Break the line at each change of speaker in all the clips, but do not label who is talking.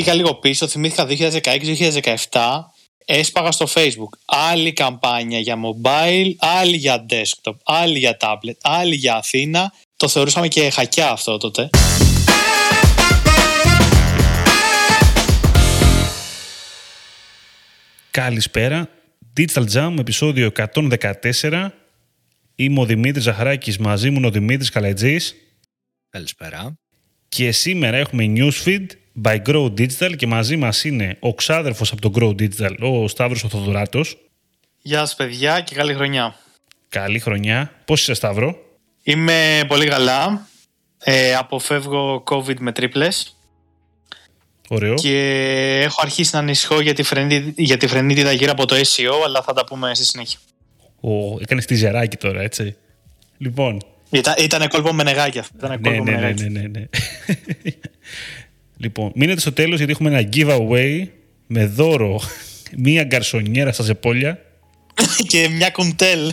πήγα λίγο πίσω, θυμήθηκα 2016-2017, έσπαγα στο facebook. Άλλη καμπάνια για mobile, άλλη για desktop, άλλη για tablet, άλλη για Αθήνα. Το θεωρούσαμε και χακιά αυτό τότε.
Καλησπέρα. Digital Jam, επεισόδιο 114. Είμαι ο Δημήτρης Ζαχαράκης, μαζί μου είναι ο Δημήτρης Καλατζής.
Καλησπέρα.
Και σήμερα έχουμε newsfeed by Grow Digital και μαζί μας είναι ο ξάδερφος από το Grow Digital, ο Σταύρος Οθοδουράτος.
Γεια σας παιδιά και καλή χρονιά.
Καλή χρονιά. Πώς είσαι Σταύρο;
Είμαι πολύ καλά. Ε, αποφεύγω COVID με τρίπλες.
Ωραίο.
Και έχω αρχίσει να ανησυχώ για τη, φρενή, για τη φρενίτιδα γύρω από το SEO, αλλά θα τα πούμε στη συνέχεια.
Ο, έκανες τη ζεράκι τώρα, έτσι. Λοιπόν,
Ήταν, ήτανε κόλπο με νεγάκια. Ήτανε
ναι,
κόλπο
ναι,
με
ναι,
νεγάκια.
ναι, ναι, ναι. Λοιπόν, μείνετε στο τέλος γιατί έχουμε ένα giveaway με δώρο μία γκαρσονιέρα στα ζεπόλια.
και μια κουντέλ.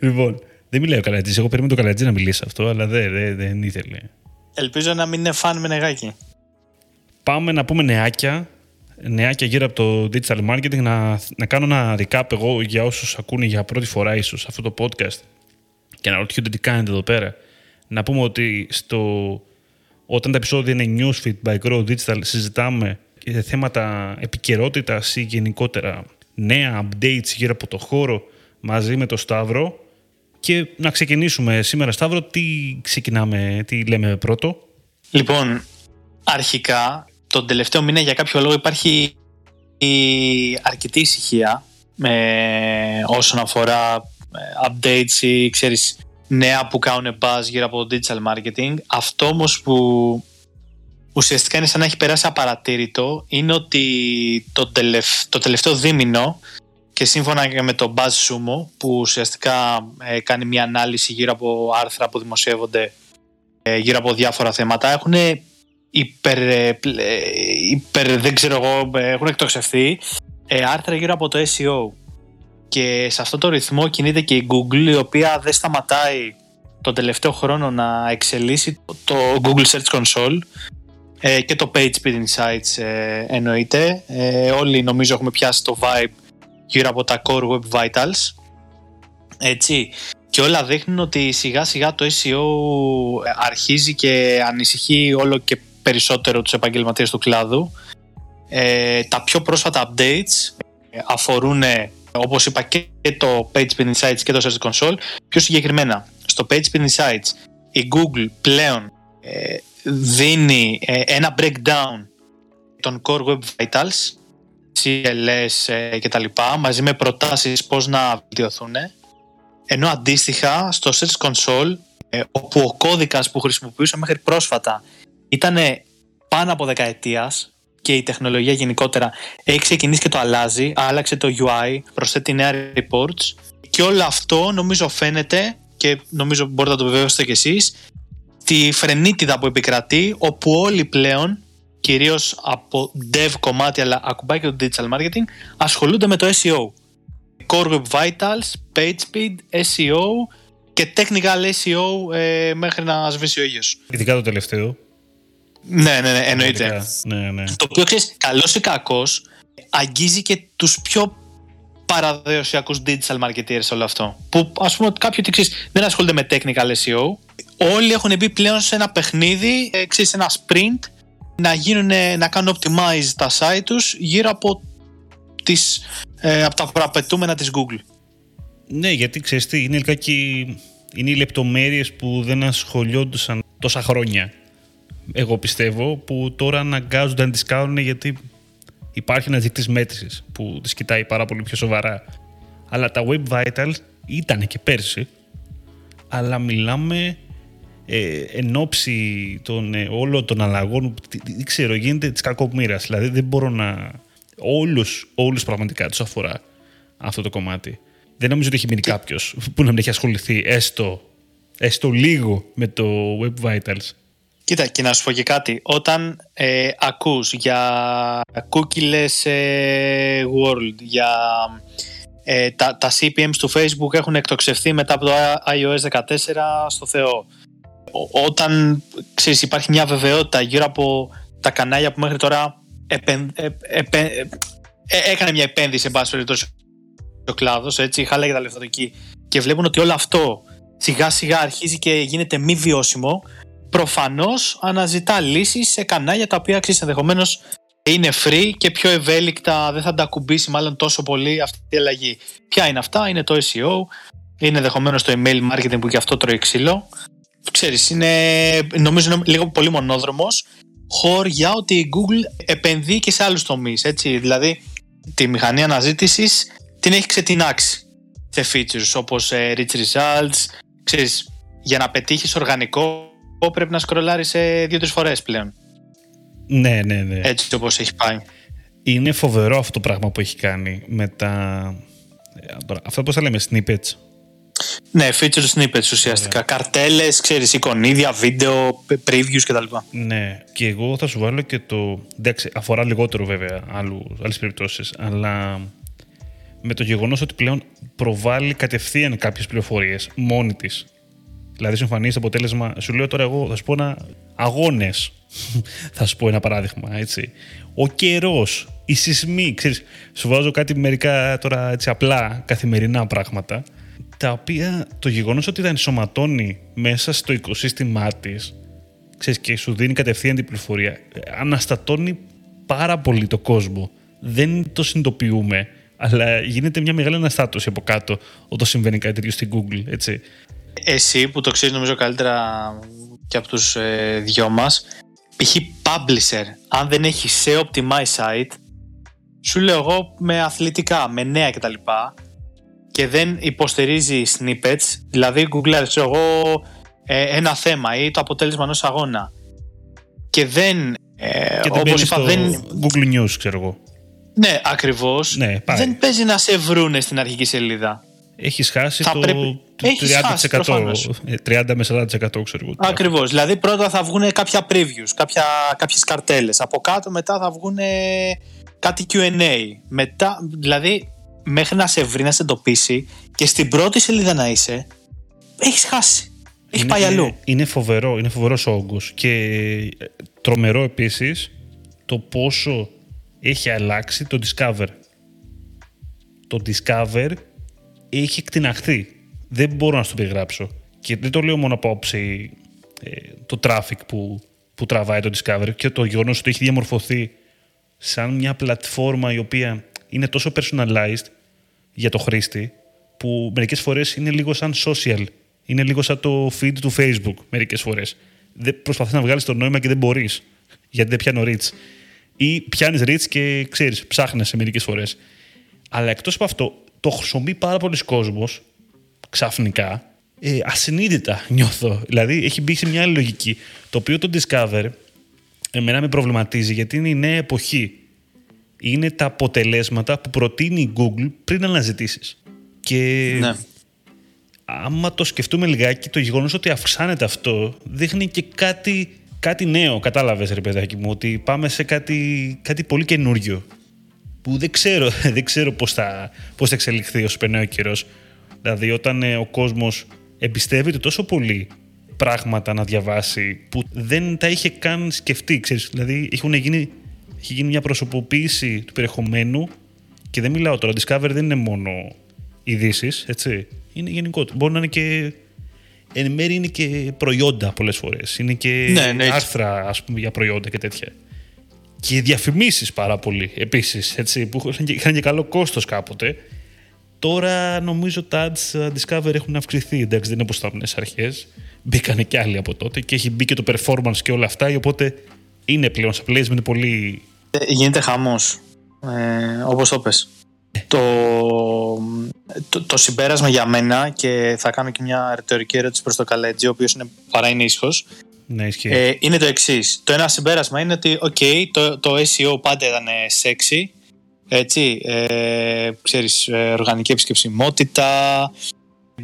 λοιπόν, δεν μιλάει ο Καλατζής. Εγώ περίμενα το Καλατζή να μιλήσει αυτό, αλλά δεν, δεν, δεν ήθελε.
Ελπίζω να μην είναι φαν με νεγάκι.
Πάμε να πούμε νεάκια. Νεάκια γύρω από το digital marketing. Να, να κάνω ένα recap εγώ για όσους ακούνε για πρώτη φορά ίσως αυτό το podcast και να ρωτιούνται τι κάνετε εδώ πέρα. Να πούμε ότι στο, όταν τα επεισόδια είναι newsfeed by Grow Digital συζητάμε για θέματα επικαιρότητας ή γενικότερα νέα updates γύρω από το χώρο μαζί με το Σταύρο. Και να ξεκινήσουμε σήμερα Σταύρο τι ξεκινάμε, τι λέμε πρώτο;
Λοιπόν, αρχικά, τον τελευταίο μήνα για κάποιο λόγο υπάρχει η αρκετή ησυχία με όσον αφορά ε, updates ή ξέρεις νέα που κάνουν buzz γύρω από το digital marketing. Αυτό όμως που ουσιαστικά είναι σαν να έχει περάσει απαρατήρητο είναι ότι το, τελευ- το τελευταίο δίμηνο και σύμφωνα και με το Buzz Sumo που ουσιαστικά ε, κάνει μια ανάλυση γύρω από άρθρα που δημοσιεύονται ε, γύρω από διάφορα θέματα έχουν υπερ, ε, πλ- ε, υπερ δεν ξέρω εγώ ε, έχουν εκτοξευθεί ε, άρθρα γύρω από το SEO και σε αυτό το ρυθμό κινείται και η Google η οποία δεν σταματάει τον τελευταίο χρόνο να εξελίσσει το Google Search Console ε, και το PageSpeed Insights ε, εννοείται. Ε, όλοι νομίζω έχουμε πιάσει το vibe γύρω από τα Core Web Vitals. Έτσι. Και όλα δείχνουν ότι σιγά σιγά το SEO αρχίζει και ανησυχεί όλο και περισσότερο τους επαγγελματίες του κλάδου. Ε, τα πιο πρόσφατα updates ε, αφορούν, ε, όπως είπα, και το PageSpeed Insights και το Search Console. Πιο συγκεκριμένα, στο PageSpeed Insights η Google πλέον ε, δίνει ε, ένα breakdown των Core Web Vitals, CLS ε, και τα λοιπά, μαζί με προτάσεις πώς να βελτιωθούν. Ενώ αντίστοιχα στο Search Console, ε, όπου ο κώδικας που χρησιμοποιούσα μέχρι πρόσφατα ήταν πάνω από δεκαετίας και η τεχνολογία γενικότερα. Έχει ξεκινήσει και το αλλάζει, άλλαξε το UI, προσθέτει νέα reports. Και όλο αυτό νομίζω φαίνεται και νομίζω μπορείτε να το βεβαιώσετε κι εσείς τη φρενίτιδα που επικρατεί όπου όλοι πλέον κυρίως από dev κομμάτι αλλά ακουμπάει και το digital marketing ασχολούνται με το SEO Core Web Vitals, PageSpeed, SEO και Technical SEO ε, μέχρι να σβήσει ο ήλιος.
ειδικά το τελευταίο
Ναι, ναι, ναι, εννοείται.
Ειδικά, ναι, ναι.
Το οποίο ξέρεις, καλός ή κακός, αγγίζει και τους πιο παραδοσιακούς digital marketeers όλο αυτό. Που ας πούμε ότι κάποιοι ότι ξέρεις, δεν ασχολούνται με technical SEO. Όλοι έχουν μπει πλέον σε ένα παιχνίδι, ε, ξέρεις, ένα sprint, να, γίνουν, να κάνουν optimize τα site τους γύρω από, τις, ε, από τα προαπαιτούμενα της Google.
Ναι, γιατί ξέρεις τι, είναι λιγάκι, είναι οι λεπτομέρειες που δεν ασχολιόντουσαν τόσα χρόνια. Εγώ πιστεύω που τώρα αναγκάζονται να τις κάνουν γιατί υπάρχει ένα δείκτης μέτρησης που τις κοιτάει πάρα πολύ πιο σοβαρά. Αλλά τα Web Vitals ήταν και πέρσι, αλλά μιλάμε ε, εν ώψη των, ε, όλων των αλλαγών, τι- τι- δεν ξέρω, γίνεται της κακομοίρας. Δηλαδή δεν μπορώ να... Όλους, όλους πραγματικά τους αφορά αυτό το κομμάτι. Δεν νομίζω ότι έχει μείνει κάποιος που να μην έχει ασχοληθεί έστω, έστω λίγο με το Web Vitals.
Κοίτα, και να σου πω και κάτι. Όταν ε, ακούς για cookieless ε, world, για ε, τα, τα CPMs του Facebook έχουν εκτοξευθεί μετά από το iOS 14 στο Θεό. όταν ξέρεις, υπάρχει μια βεβαιότητα γύρω από τα κανάλια που μέχρι τώρα επεν, έκανε μια επένδυση, εν πάση περιπτώσει, ο κλάδος, έτσι, χάλαγε τα λεφτά εκεί και βλέπουν ότι όλο αυτό σιγά σιγά αρχίζει και γίνεται μη βιώσιμο, προφανώς αναζητά λύσεις σε κανάλια τα οποία ξέρεις ενδεχομένως είναι free και πιο ευέλικτα, δεν θα τα ακουμπήσει μάλλον τόσο πολύ αυτή η αλλαγή. Ποια είναι αυτά, είναι το SEO, είναι ενδεχομένως το email marketing που και αυτό τρώει ξύλο. Ξέρεις, είναι, νομίζω είναι λίγο πολύ μονόδρομος χώρια ότι η Google επενδύει και σε άλλους τομείς, έτσι. Δηλαδή, τη μηχανή αναζήτησης την έχει ξετινάξει σε features όπως ε, rich results. Ξέρεις, για να πετύχεις οργανικό πρέπει να σκρολάρεις σε δύο-τρεις φορές πλέον.
Ναι, ναι, ναι.
Έτσι όπως έχει πάει.
Είναι φοβερό αυτό το πράγμα που έχει κάνει με τα... Ε, αυτό πώς θα λέμε, snippets.
Ναι, feature snippets ουσιαστικά. Yeah. Καρτέλες, ξέρεις, εικονίδια, βίντεο, previews κτλ.
Ναι, και εγώ θα σου βάλω και το. Εντάξει, αφορά λιγότερο βέβαια άλλες περιπτώσεις, αλλά με το γεγονός ότι πλέον προβάλλει κατευθείαν κάποιες πληροφορίες μόνη της. Δηλαδή, σου εμφανίζει αποτέλεσμα. Σου λέω τώρα, εγώ θα σου πω ένα. Αγώνες. θα σου πω ένα παράδειγμα, έτσι. Ο καιρός, οι σεισμοί, ξέρεις, σου βάζω κάτι μερικά τώρα έτσι απλά καθημερινά πράγματα τα οποία το γεγονός ότι τα ενσωματώνει μέσα στο οικοσύστημά της και σου δίνει κατευθείαν την πληροφορία, αναστατώνει πάρα πολύ το κόσμο. Δεν το συνειδητοποιούμε, αλλά γίνεται μια μεγάλη αναστάτωση από κάτω όταν συμβαίνει κάτι τέτοιο στην Google, έτσι.
Εσύ που το ξέρεις νομίζω καλύτερα και από τους ε, δυο μας, π.χ. publisher, αν δεν έχει SEO optimized site, σου λέω εγώ με αθλητικά, με νέα κτλ και δεν υποστηρίζει snippets, δηλαδή Google ξέρω εγώ ε, ένα θέμα ή το αποτέλεσμα ενός αγώνα και δεν.
Ε, και όπως είπα, δεν. Google News, ξέρω εγώ.
Ναι, ακριβώς. Ναι, δεν παίζει να σε βρούνε στην αρχική σελίδα.
Έχεις χάσει θα το, πρέπει... 30%, χάσει, 30 με 40% ξέρω εγώ.
Ακριβώς. Δηλαδή πρώτα θα βγουν κάποια previews, κάποια, κάποιες καρτέλες. Από κάτω μετά θα βγουν κάτι Q&A. Μετά, δηλαδή μέχρι να σε βρει, να σε εντοπίσει και στην πρώτη σελίδα να είσαι, έχεις χάσει. Έχει είναι, πάει αλλού.
Είναι φοβερό, είναι φοβερός όγκος. Και ε, τρομερό επίσης το πόσο έχει αλλάξει το Discover. Το Discover έχει εκτιναχθεί. Δεν μπορώ να σου το περιγράψω. Και δεν το λέω μόνο από όψη ε, το traffic που, που τραβάει το Discover και το γεγονός ότι έχει διαμορφωθεί σαν μια πλατφόρμα η οποία είναι τόσο personalized για το χρήστη που μερικές φορές είναι λίγο σαν social. Είναι λίγο σαν το feed του Facebook μερικές φορές. Δεν προσπαθείς να βγάλεις το νόημα και δεν μπορείς γιατί δεν πιάνω reach. Ή πιάνεις reach και ξέρεις, ψάχνεσαι μερικές φορές. Αλλά εκτός από αυτό, το χρησιμοποιεί πάρα πολλοί κόσμος ξαφνικά ε, ασυνείδητα νιώθω. Δηλαδή έχει μπει σε μια άλλη λογική. Το οποίο το Discover εμένα με προβληματίζει γιατί είναι η νέα εποχή είναι τα αποτελέσματα που προτείνει η Google πριν αναζητήσεις. Και ναι. άμα το σκεφτούμε λιγάκι, το γεγονός ότι αυξάνεται αυτό δείχνει και κάτι, κάτι νέο, κατάλαβες ρε παιδάκι μου, ότι πάμε σε κάτι, κάτι πολύ καινούριο που δεν ξέρω, δεν ξέρω πώς, θα, πώς θα εξελιχθεί όσο περνάει ο καιρός. Δηλαδή όταν ε, ο κόσμος εμπιστεύεται τόσο πολύ πράγματα να διαβάσει που δεν τα είχε καν σκεφτεί, ξέρεις. Δηλαδή έχουν γίνει έχει γίνει μια προσωποποίηση του περιεχομένου και δεν μιλάω τώρα. Discover δεν είναι μόνο ειδήσεις, έτσι. Είναι γενικότερο. Μπορεί να είναι και. Εν μέρει είναι και προϊόντα πολλές φορές. Είναι και ναι, ναι, άρθρα ας πούμε, για προϊόντα και τέτοια. Και διαφημίσεις πάρα πολύ επίσης, που είχαν και καλό κόστος κάποτε. Τώρα νομίζω τα ads Discover έχουν αυξηθεί. Εντάξει, δεν είναι όπω ήταν στι αρχές. Μπήκανε και άλλοι από τότε και έχει μπει και το performance και όλα αυτά. Οπότε είναι πλέον σε placement πολύ
γίνεται χαμός, ε, όπως το πες. Το, το, το, συμπέρασμα για μένα και θα κάνω και μια ρητορική ερώτηση προς το Καλέτζι, ο οποίος είναι, παρά είναι ίσχος,
ναι,
ε, είναι το εξής. Το ένα συμπέρασμα είναι ότι okay, το, το SEO πάντα ήταν sexy, έτσι, ε, ξέρεις, ε, οργανική επισκεψιμότητα,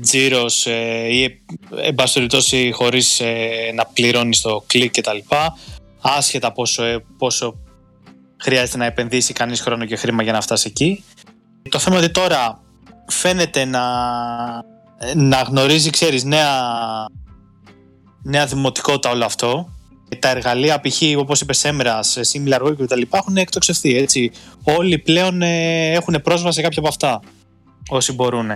τζίρος ε, ή εν πάση περιπτώσει χωρίς ε, να πληρώνεις το κλικ κτλ. Άσχετα πόσο, ε, πόσο χρειάζεται να επενδύσει κανείς χρόνο και χρήμα για να φτάσει εκεί. Το θέμα είναι ότι τώρα φαίνεται να, να γνωρίζει, ξέρεις, νέα, νέα δημοτικότητα όλο αυτό. Τα εργαλεία, π.χ. όπως είπες, Έμερας, Similar Web κτλ. έχουν εκτοξευθεί. Έτσι. Όλοι πλέον ε, έχουν πρόσβαση σε κάποια από αυτά. Όσοι μπορούν.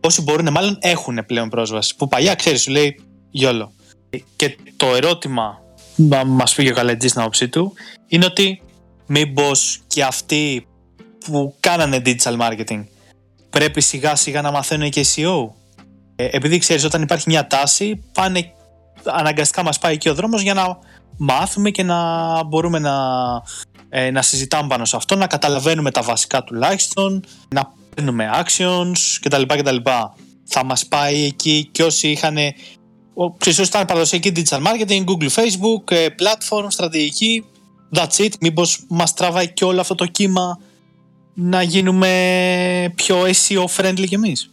Όσοι μπορούν, μάλλον έχουν πλέον πρόσβαση. Που παλιά ξέρεις, σου λέει γιόλο. Και το ερώτημα, μα πήγε ο Καλετζής στην άποψή του, είναι ότι μήπως και αυτοί που κάνανε digital marketing πρέπει σιγά σιγά να μαθαίνουν και SEO. Ε, επειδή ξέρεις, όταν υπάρχει μια τάση, πάνε αναγκαστικά μας πάει εκεί ο δρόμος για να μάθουμε και να μπορούμε να, ε, να συζητάμε πάνω σε αυτό, να καταλαβαίνουμε τα βασικά τουλάχιστον, να παίρνουμε actions κτλ. κτλ. Θα μας πάει εκεί και όσοι είχαν Ξέρεις ήταν παραδοσιακή digital marketing, Google, Facebook, ε, platform, στρατηγική That's it, μήπως μας τραβάει και όλο αυτό το κύμα να γίνουμε πιο SEO friendly κι εμείς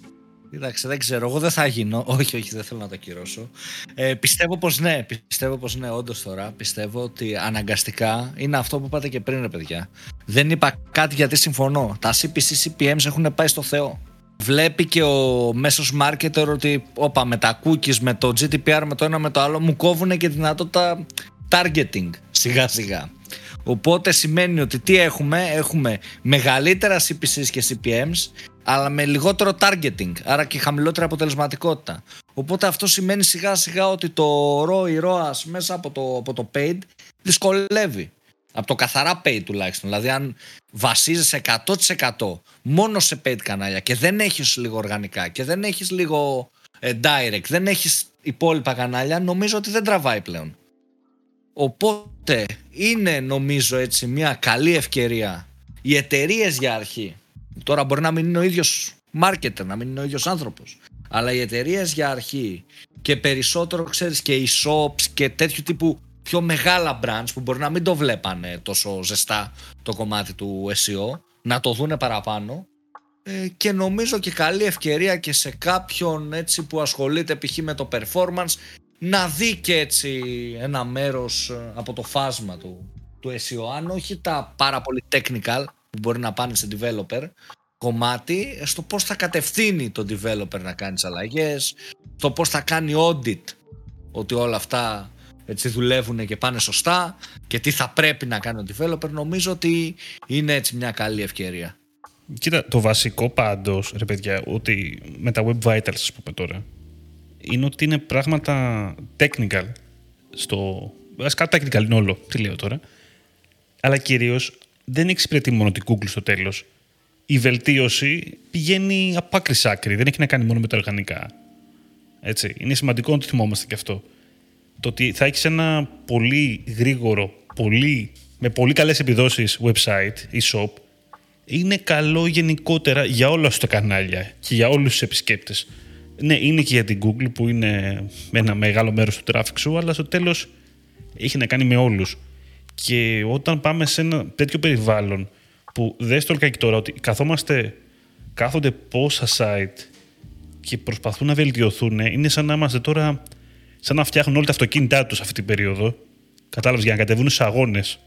Κοιτάξτε, δεν ξέρω. Εγώ δεν θα γίνω. Όχι, όχι, δεν θέλω να το ακυρώσω. Ε, πιστεύω πως ναι. Πιστεύω πως ναι, όντως τώρα. Πιστεύω ότι αναγκαστικά είναι αυτό που είπατε και πριν, ρε παιδιά. Δεν είπα κάτι γιατί συμφωνώ. Τα CPC, CPMs έχουν πάει στο Θεό. Βλέπει και ο μέσος marketer ότι όπα με τα cookies, με το GDPR, με το ένα με το άλλο, μου κόβουν και δυνατότητα targeting σιγά σιγά. Οπότε σημαίνει ότι τι έχουμε, έχουμε μεγαλύτερα CPCs και CPMs, αλλά με λιγότερο targeting, άρα και χαμηλότερη αποτελεσματικότητα. Οπότε αυτό σημαίνει σιγά σιγά ότι το ROI, ROAS μέσα από το, από το paid δυσκολεύει. Από το καθαρά paid τουλάχιστον. Δηλαδή αν βασίζεσαι 100% μόνο σε paid κανάλια και δεν έχεις λίγο οργανικά και δεν έχεις λίγο ε, direct, δεν έχεις υπόλοιπα κανάλια, νομίζω ότι δεν τραβάει πλέον. Οπότε είναι νομίζω έτσι μια καλή ευκαιρία οι εταιρείες για αρχή. Τώρα μπορεί να μην είναι ο ίδιος marketer, να μην είναι ο ίδιος άνθρωπος. Αλλά οι εταιρείες για αρχή και περισσότερο ξέρεις και οι shops και τέτοιου τύπου πιο μεγάλα brands που μπορεί να μην το βλέπανε τόσο ζεστά το κομμάτι του SEO, να το δούνε παραπάνω ε, και νομίζω και καλή ευκαιρία και σε κάποιον έτσι που ασχολείται π.χ. με το performance να δει και έτσι ένα μέρος ε, από το φάσμα του, του SEO αν όχι τα πάρα πολύ technical που μπορεί να πάνε σε developer κομμάτι στο πώς θα κατευθύνει το developer να κάνει τις αλλαγές στο πώς θα κάνει audit ότι όλα αυτά έτσι δουλεύουν και πάνε σωστά και τι θα πρέπει να κάνει ο developer νομίζω ότι είναι έτσι μια καλή ευκαιρία
Κοίτα, το βασικό πάντως, ρε παιδιά, ότι με τα web vitals, ας πούμε τώρα, είναι ότι είναι πράγματα technical στο... Βασικά technical είναι όλο, τι λέω τώρα. Αλλά κυρίως δεν εξυπηρετεί μόνο την Google στο τέλος. Η βελτίωση πηγαίνει από άκρη σ' άκρη. Δεν έχει να κάνει μόνο με τα οργανικά. Έτσι. Είναι σημαντικό να το θυμόμαστε και αυτό. Το ότι θα έχεις ένα πολύ γρήγορο, πολύ, με πολύ καλές επιδόσεις website ή shop είναι καλό γενικότερα για όλα τα κανάλια και για όλους τους επισκέπτες. Ναι, είναι και για την Google που είναι ένα μεγάλο μέρος του traffic σου, αλλά στο τέλος έχει να κάνει με όλους. Και όταν πάμε σε ένα τέτοιο περιβάλλον που δεν στο και τώρα ότι καθόμαστε, κάθονται πόσα site και προσπαθούν να βελτιωθούν, είναι σαν να είμαστε τώρα, σαν να φτιάχνουν όλα τα αυτοκίνητά τους αυτή την περίοδο. Κατάλαβες για να κατεβούν στους αγώνες.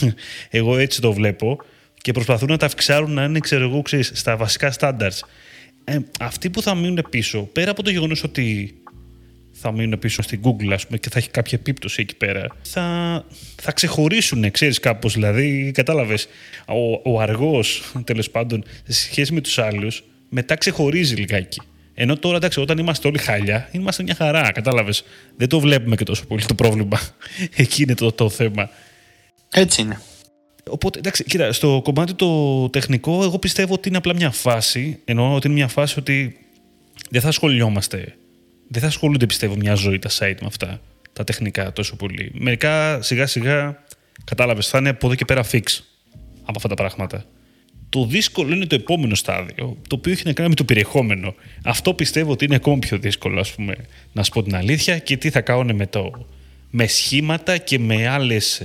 Εγώ έτσι το βλέπω και προσπαθούν να τα αυξάρουν να είναι, ξέρω εγώ, ξέρεις, στα βασικά standards. Ε, αυτοί που θα μείνουν πίσω, πέρα από το γεγονός ότι θα μείνουν πίσω στην Google ας πούμε, και θα έχει κάποια επίπτωση εκεί πέρα, θα, θα ξεχωρίσουν, ξέρεις κάπως, δηλαδή, κατάλαβες, ο, ο αργός, τέλος πάντων, σε σχέση με τους άλλους, μετά ξεχωρίζει λιγάκι. Ενώ τώρα, εντάξει, όταν είμαστε όλοι χάλια, είμαστε μια χαρά, κατάλαβες. Δεν το βλέπουμε και τόσο πολύ το πρόβλημα. Εκεί είναι το, το θέμα.
Έτσι είναι.
Οπότε, εντάξει, κοίτα, στο κομμάτι το τεχνικό, εγώ πιστεύω ότι είναι απλά μια φάση. Εννοώ ότι είναι μια φάση ότι δεν θα ασχολιόμαστε. Δεν θα ασχολούνται, πιστεύω, μια ζωή τα site με αυτά. Τα τεχνικά τόσο πολύ. Μερικά σιγά σιγά, κατάλαβες, θα είναι από εδώ και πέρα fix από αυτά τα πράγματα. Το δύσκολο είναι το επόμενο στάδιο, το οποίο έχει να κάνει με το περιεχόμενο. Αυτό πιστεύω ότι είναι ακόμη πιο δύσκολο, ας πούμε, να σου πω την αλήθεια, και τι θα κάνουν με το. με σχήματα και με άλλες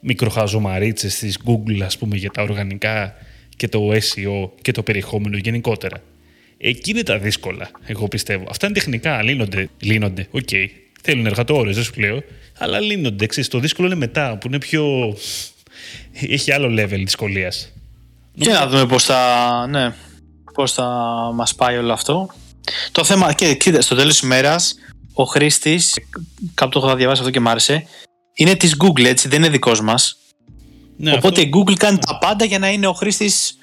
μικροχαζομαρίτσες της Google ας πούμε για τα οργανικά και το SEO και το περιεχόμενο γενικότερα. Εκεί είναι τα δύσκολα, εγώ πιστεύω. Αυτά είναι τεχνικά, λύνονται. Λύνονται, OK. Okay. Θέλουν εργατοώρες, δεν σου λέω. Αλλά λύνονται. Ξέρεις, το δύσκολο είναι μετά, που είναι πιο. έχει άλλο level δυσκολίας.
Και να δούμε πώς θα, ναι, πώς θα μας πάει όλο αυτό. Το θέμα, και κοίτα, στο τέλος της ημέρας, ο χρήστης, κάπου το έχω διαβάσει αυτό και μ' άρεσε, είναι της Google, έτσι, δεν είναι δικός μας.
Ναι,
Οπότε
αυτό-
η Google κάνει τα πάντα για να είναι ο χρήστης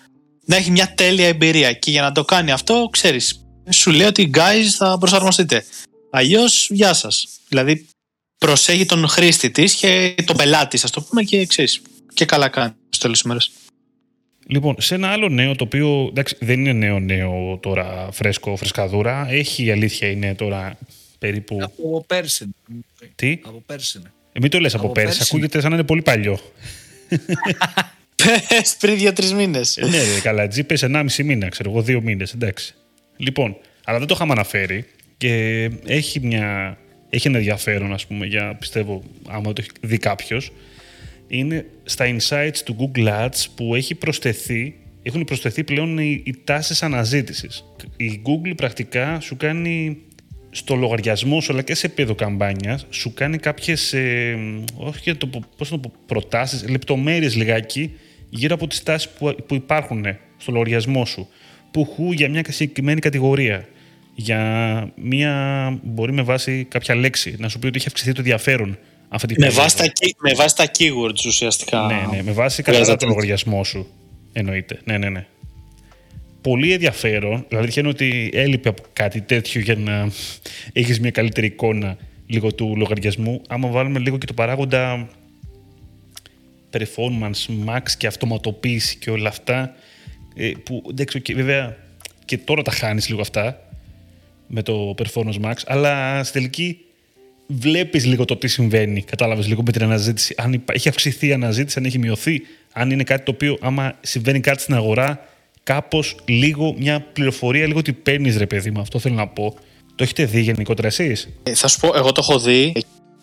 να έχει μια τέλεια εμπειρία. Και για να το κάνει αυτό, ξέρεις, σου λέει ότι guys θα προσαρμοστείτε. Αλλιώς, γεια σας. Δηλαδή, προσέχει τον χρήστη της και τον πελάτη, ας το πούμε, και ξέρεις. Και καλά κάνει στο τέλος της ημέρα.
Λοιπόν, σε ένα άλλο νέο το οποίο εντάξει, δεν είναι νέο νέο τώρα φρέσκο, φρεσκαδούρα. Έχει η αλήθεια είναι τώρα περίπου.
Από πέρσι.
Τι;
Από πέρσι. είναι.
Ε, μην το λες από,
Από
πέρσι,
πέρσι.
ακούγεται σαν να είναι πολύ παλιό.
Πες πριν δύο-τρεις μήνες.
Ε, ναι, ρε, καλά, τζι πες 1,5 μήνα, ξέρω εγώ, δύο μήνες, εντάξει. Λοιπόν, αλλά δεν το είχαμε αναφέρει και έχει, μια, έχει ένα ενδιαφέρον, ας πούμε, για πιστεύω, άμα το έχει δει κάποιος. Είναι στα insights του Google Ads που έχει προσθεθεί, έχουν προσθεθεί πλέον οι, οι τάσεις αναζήτησης. Η Google πρακτικά σου κάνει στο λογαριασμό σου αλλά και σε επίπεδο καμπάνιας σου κάνει κάποιες, ε, όχι να το πω, πώς να το πω, προτάσεις, λεπτομέρειες λιγάκι γύρω από τις τάσεις που, που υπάρχουν στο λογαριασμό σου. Που χου για μια συγκεκριμένη κατηγορία. Για μια, μπορεί με βάση κάποια λέξη, να σου πει ότι έχει αυξηθεί το ενδιαφέρον αυτή τη
Με
περίοδο.
βάση, τα, key- με βάση τα keywords ουσιαστικά.
Ναι, ναι, με βάση καθαρά
χρειάζεται.
το λογαριασμό σου. Εννοείται. Ναι, ναι, ναι. Πολύ ενδιαφέρον. Δηλαδή, είναι ότι έλειπε από κάτι τέτοιο για να έχεις μια καλύτερη εικόνα λίγο του λογαριασμού. Άμα βάλουμε λίγο και το παράγοντα performance, max και αυτοματοποίηση και όλα αυτά. ε, Που εντάξει, και βέβαια και τώρα τα χάνεις λίγο αυτά με το performance max, αλλά στη τελική βλέπεις λίγο το τι συμβαίνει. Κατάλαβες λίγο με την αναζήτηση. Αν υπά- έχει αυξηθεί η αναζήτηση, αν έχει μειωθεί, αν είναι κάτι το οποίο, άμα συμβαίνει κάτι στην αγορά, κάπως λίγο μια πληροφορία, λίγο τι παίρνεις, ρε παιδί μου. Αυτό θέλω να πω. Το έχετε δει γενικότερα εσείς;
Ε, Θα σου πω, εγώ το έχω δει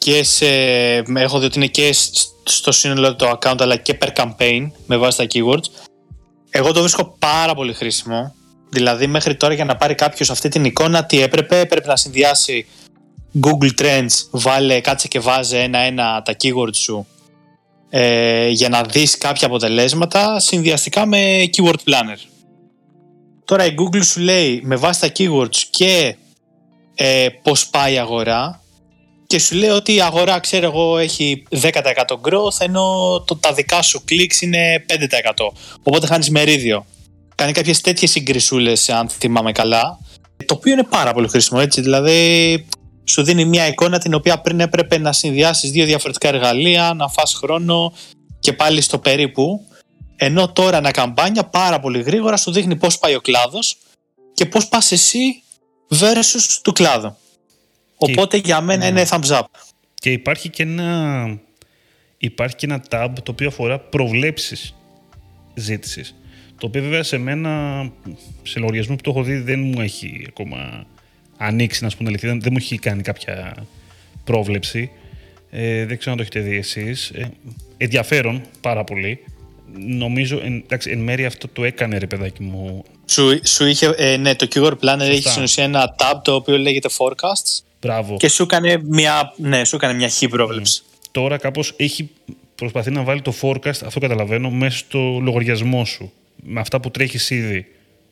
και σε, έχω δει ότι είναι και σ- στο σύνολο του account αλλά και per campaign με βάση τα keywords. Εγώ το βρίσκω πάρα πολύ χρήσιμο. Δηλαδή μέχρι τώρα για να πάρει κάποιος αυτή την εικόνα τι έπρεπε, έπρεπε να συνδυάσει Google Trends, βάλε, κάτσε και βάζε ένα-ένα τα keywords σου ε, για να δεις κάποια αποτελέσματα συνδυαστικά με keyword planner. Τώρα η Google σου λέει με βάση τα keywords και ε, πώς πάει η αγορά και σου λέει ότι η αγορά, ξέρω εγώ, έχει 10% growth ενώ το, τα δικά σου clicks είναι 5%. Οπότε χάνεις μερίδιο. Κάνει κάποιες τέτοιες συγκρισούλες, αν θυμάμαι καλά, το οποίο είναι πάρα πολύ χρήσιμο, έτσι. Δηλαδή, σου δίνει μια εικόνα την οποία πριν έπρεπε να συνδυάσεις δύο διαφορετικά εργαλεία, να φας χρόνο και πάλι στο περίπου. Ενώ τώρα ένα καμπάνια πάρα πολύ γρήγορα σου δείχνει πώς πάει ο κλάδος και πώς πας εσύ versus του κλάδου. Οπότε για μένα είναι thumbs up.
Και υπάρχει και ένα, υπάρχει και ένα tab το οποίο αφορά προβλέψεις ζήτησης. Το οποίο βέβαια σε μένα, σε λογαριασμό που το έχω δει, δεν μου έχει ακόμα ανοίξει, να σου πω την αλήθεια. Δεν, δεν μου έχει κάνει κάποια πρόβλεψη. Ε, δεν ξέρω αν το έχετε δει εσείς. Ε, ενδιαφέρον πάρα πολύ. Νομίζω, εν, εντάξει, εν μέρει αυτό το έκανε ρε παιδάκι μου.
Σου, σου είχε, ε, ναι, το keyword planner έχει στην ουσία ένα tab το οποίο λέγεται forecasts
Μπράβο.
και σου έκανε μια, ναι, σου έκανε μια χ πρόβλεψη.
Τώρα κάπως έχει προσπαθεί να βάλει το forecast, αυτό καταλαβαίνω, μέσα στο λογαριασμό σου. Με αυτά που τρέχεις ήδη.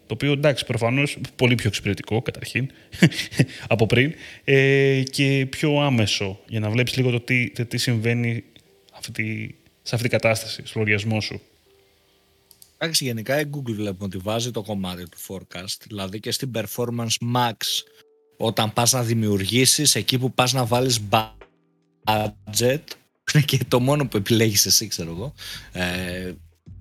Το οποίο εντάξει, προφανώς πολύ πιο εξυπηρετικό καταρχήν από πριν ε, και πιο άμεσο για να βλέπεις λίγο το τι, το τι συμβαίνει αυτή, σε αυτή την κατάσταση, στο λογαριασμό σου.
Εντάξει, γενικά η Google βλέπουμε ότι βάζει το κομμάτι του forecast, δηλαδή και στην performance max, όταν πας να δημιουργήσεις, εκεί που πας να βάλεις budget, που είναι και το μόνο που επιλέγεις εσύ, ξέρω εγώ, ε,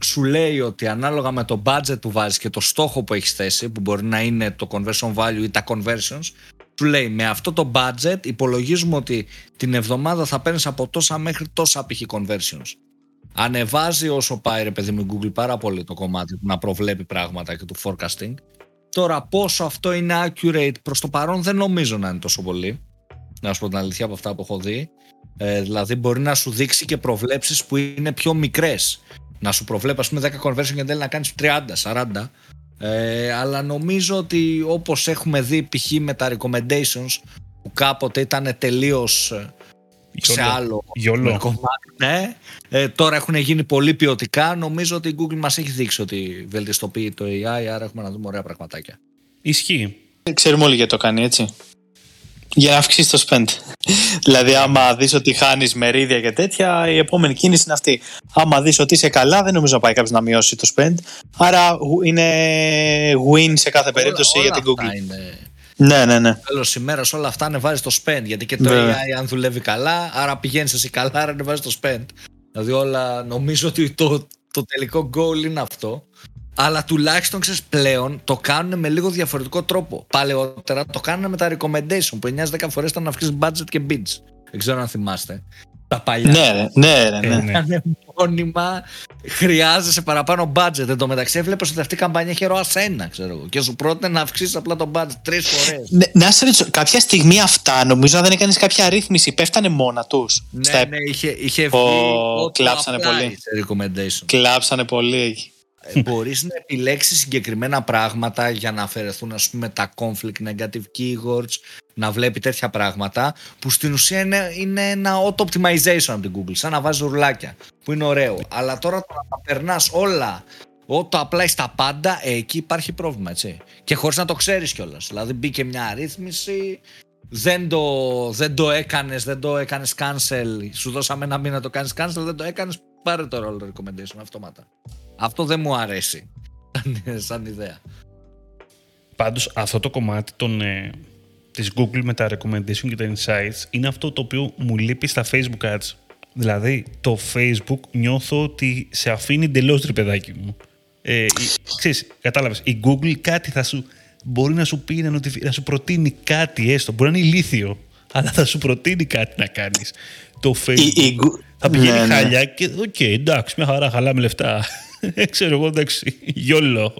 σου λέει ότι ανάλογα με το budget που βάζεις και το στόχο που έχεις θέσει, που μπορεί να είναι το conversion value ή τα conversions, σου λέει με αυτό το budget υπολογίζουμε ότι την εβδομάδα θα παίρνεις από τόσα μέχρι τόσα π.χ. conversions. Ανεβάζει όσο πάει ρε παιδί μου η Google πάρα πολύ το κομμάτι του να προβλέπει πράγματα και του forecasting. Τώρα πόσο αυτό είναι accurate προς το παρόν δεν νομίζω να είναι τόσο πολύ. Να σου πω την αλήθεια από αυτά που έχω δει. Ε, δηλαδή μπορεί να σου δείξει και προβλέψεις που είναι πιο μικρές. Να σου προβλέπει ας πούμε 10 conversion και θέλει να κάνεις 30, 40. Ε, αλλά νομίζω ότι όπως έχουμε δει π.χ. με τα recommendations που κάποτε ήταν τελείως ε, σε
Γιόλο.
άλλο
Γιόλο.
κομμάτι. Ναι. Ε, τώρα έχουν γίνει πολύ ποιοτικά. Νομίζω ότι η Google μας έχει δείξει ότι βελτιστοποιεί το AI, άρα έχουμε να δούμε ωραία πραγματάκια.
Ισχύει.
Ξέρουμε όλοι γιατί το κάνει έτσι. Για να αυξήσεις το spend. δηλαδή, άμα δεις ότι χάνεις μερίδια και τέτοια, η επόμενη κίνηση είναι αυτή. Άμα δεις ότι είσαι καλά, δεν νομίζω να πάει κάποιος να μειώσει το spend. Άρα είναι win σε κάθε περίπτωση
όλα,
για την Google.
Είναι...
Ναι, ναι, ναι.
Τέλος ημέρας όλα αυτά ανεβάζει το spend. Γιατί και το
Ναι.
AI αν δουλεύει καλά, άρα πηγαίνεις εσύ καλά, άρα ανεβάζει το spend. Δηλαδή όλα νομίζω ότι το, το τελικό goal είναι αυτό. Αλλά τουλάχιστον ξέρεις πλέον το κάνουν με λίγο διαφορετικό τρόπο. Παλαιότερα το κάνουν με τα recommendation που 9-10 φορές ήταν να αυξήσεις budget και bids. Δεν ξέρω αν θυμάστε. Τα παλιά.
Ναι, ρε, ναι, ρε, ναι.
Ε, ναι.
Κάνε μόνιμα, χρειάζεσαι παραπάνω budget. Εν τω μεταξύ, έβλεπες ότι αυτή η καμπάνια είχε ροά ένα, ξέρω εγώ. Και σου πρότεινε να αυξήσεις απλά το budget τρεις φορές.
Ναι, Να σε ρωτήσω, κάποια στιγμή αυτά νομίζω δεν έκανες κάποια ρύθμιση, πέφτανε μόνα τους.
Ναι, ναι, είχε, είχε βγει
Ω,
το
κλάψανε
apply
πολύ.
σε recommendation.
Κλάψανε πολύ εκεί.
Ε, Μπορείς να επιλέξεις συγκεκριμένα πράγματα για να αφαιρεθούν ας πούμε τα conflict negative keywords, να βλέπει τέτοια πράγματα που στην ουσία είναι, είναι ένα auto-optimization από την Google, σαν να βάζεις ρουλάκια που είναι ωραίο. Αλλά τώρα το να τα περνάς όλα Ό, απλά στα πάντα, ε, εκεί υπάρχει πρόβλημα, έτσι. Και χωρίς να το ξέρεις κιόλας. Δηλαδή μπήκε μια αρρύθμιση, δεν το, δεν το έκανες, δεν το έκανες cancel, σου δώσαμε ένα μήνα να το κάνεις cancel, δεν το έκανες, πάρε το role recommendation αυτόματα. Αυτό δεν μου αρέσει σαν, σαν ιδέα.
Πάντως αυτό το κομμάτι των, ε, της Google με τα recommendation και τα insights είναι αυτό το οποίο μου λείπει στα Facebook ads. Δηλαδή το Facebook νιώθω ότι σε αφήνει εντελώς ρε παιδάκι μου. Ε, η- ξέρεις, κατάλαβες, η Google κάτι θα σου μπορεί να σου πει, να, notifi- να σου προτείνει κάτι έστω. Μπορεί να είναι ηλίθιο, αλλά θα σου προτείνει κάτι να κάνεις. Το Facebook
Η- η Goo-
θα πηγαίνει
ναι, ναι.
χάλια και οκ, εντάξει, μια χαρά, χαλάμε λεφτά. Ε, Ξέρω εγώ, εντάξει, γιόλο.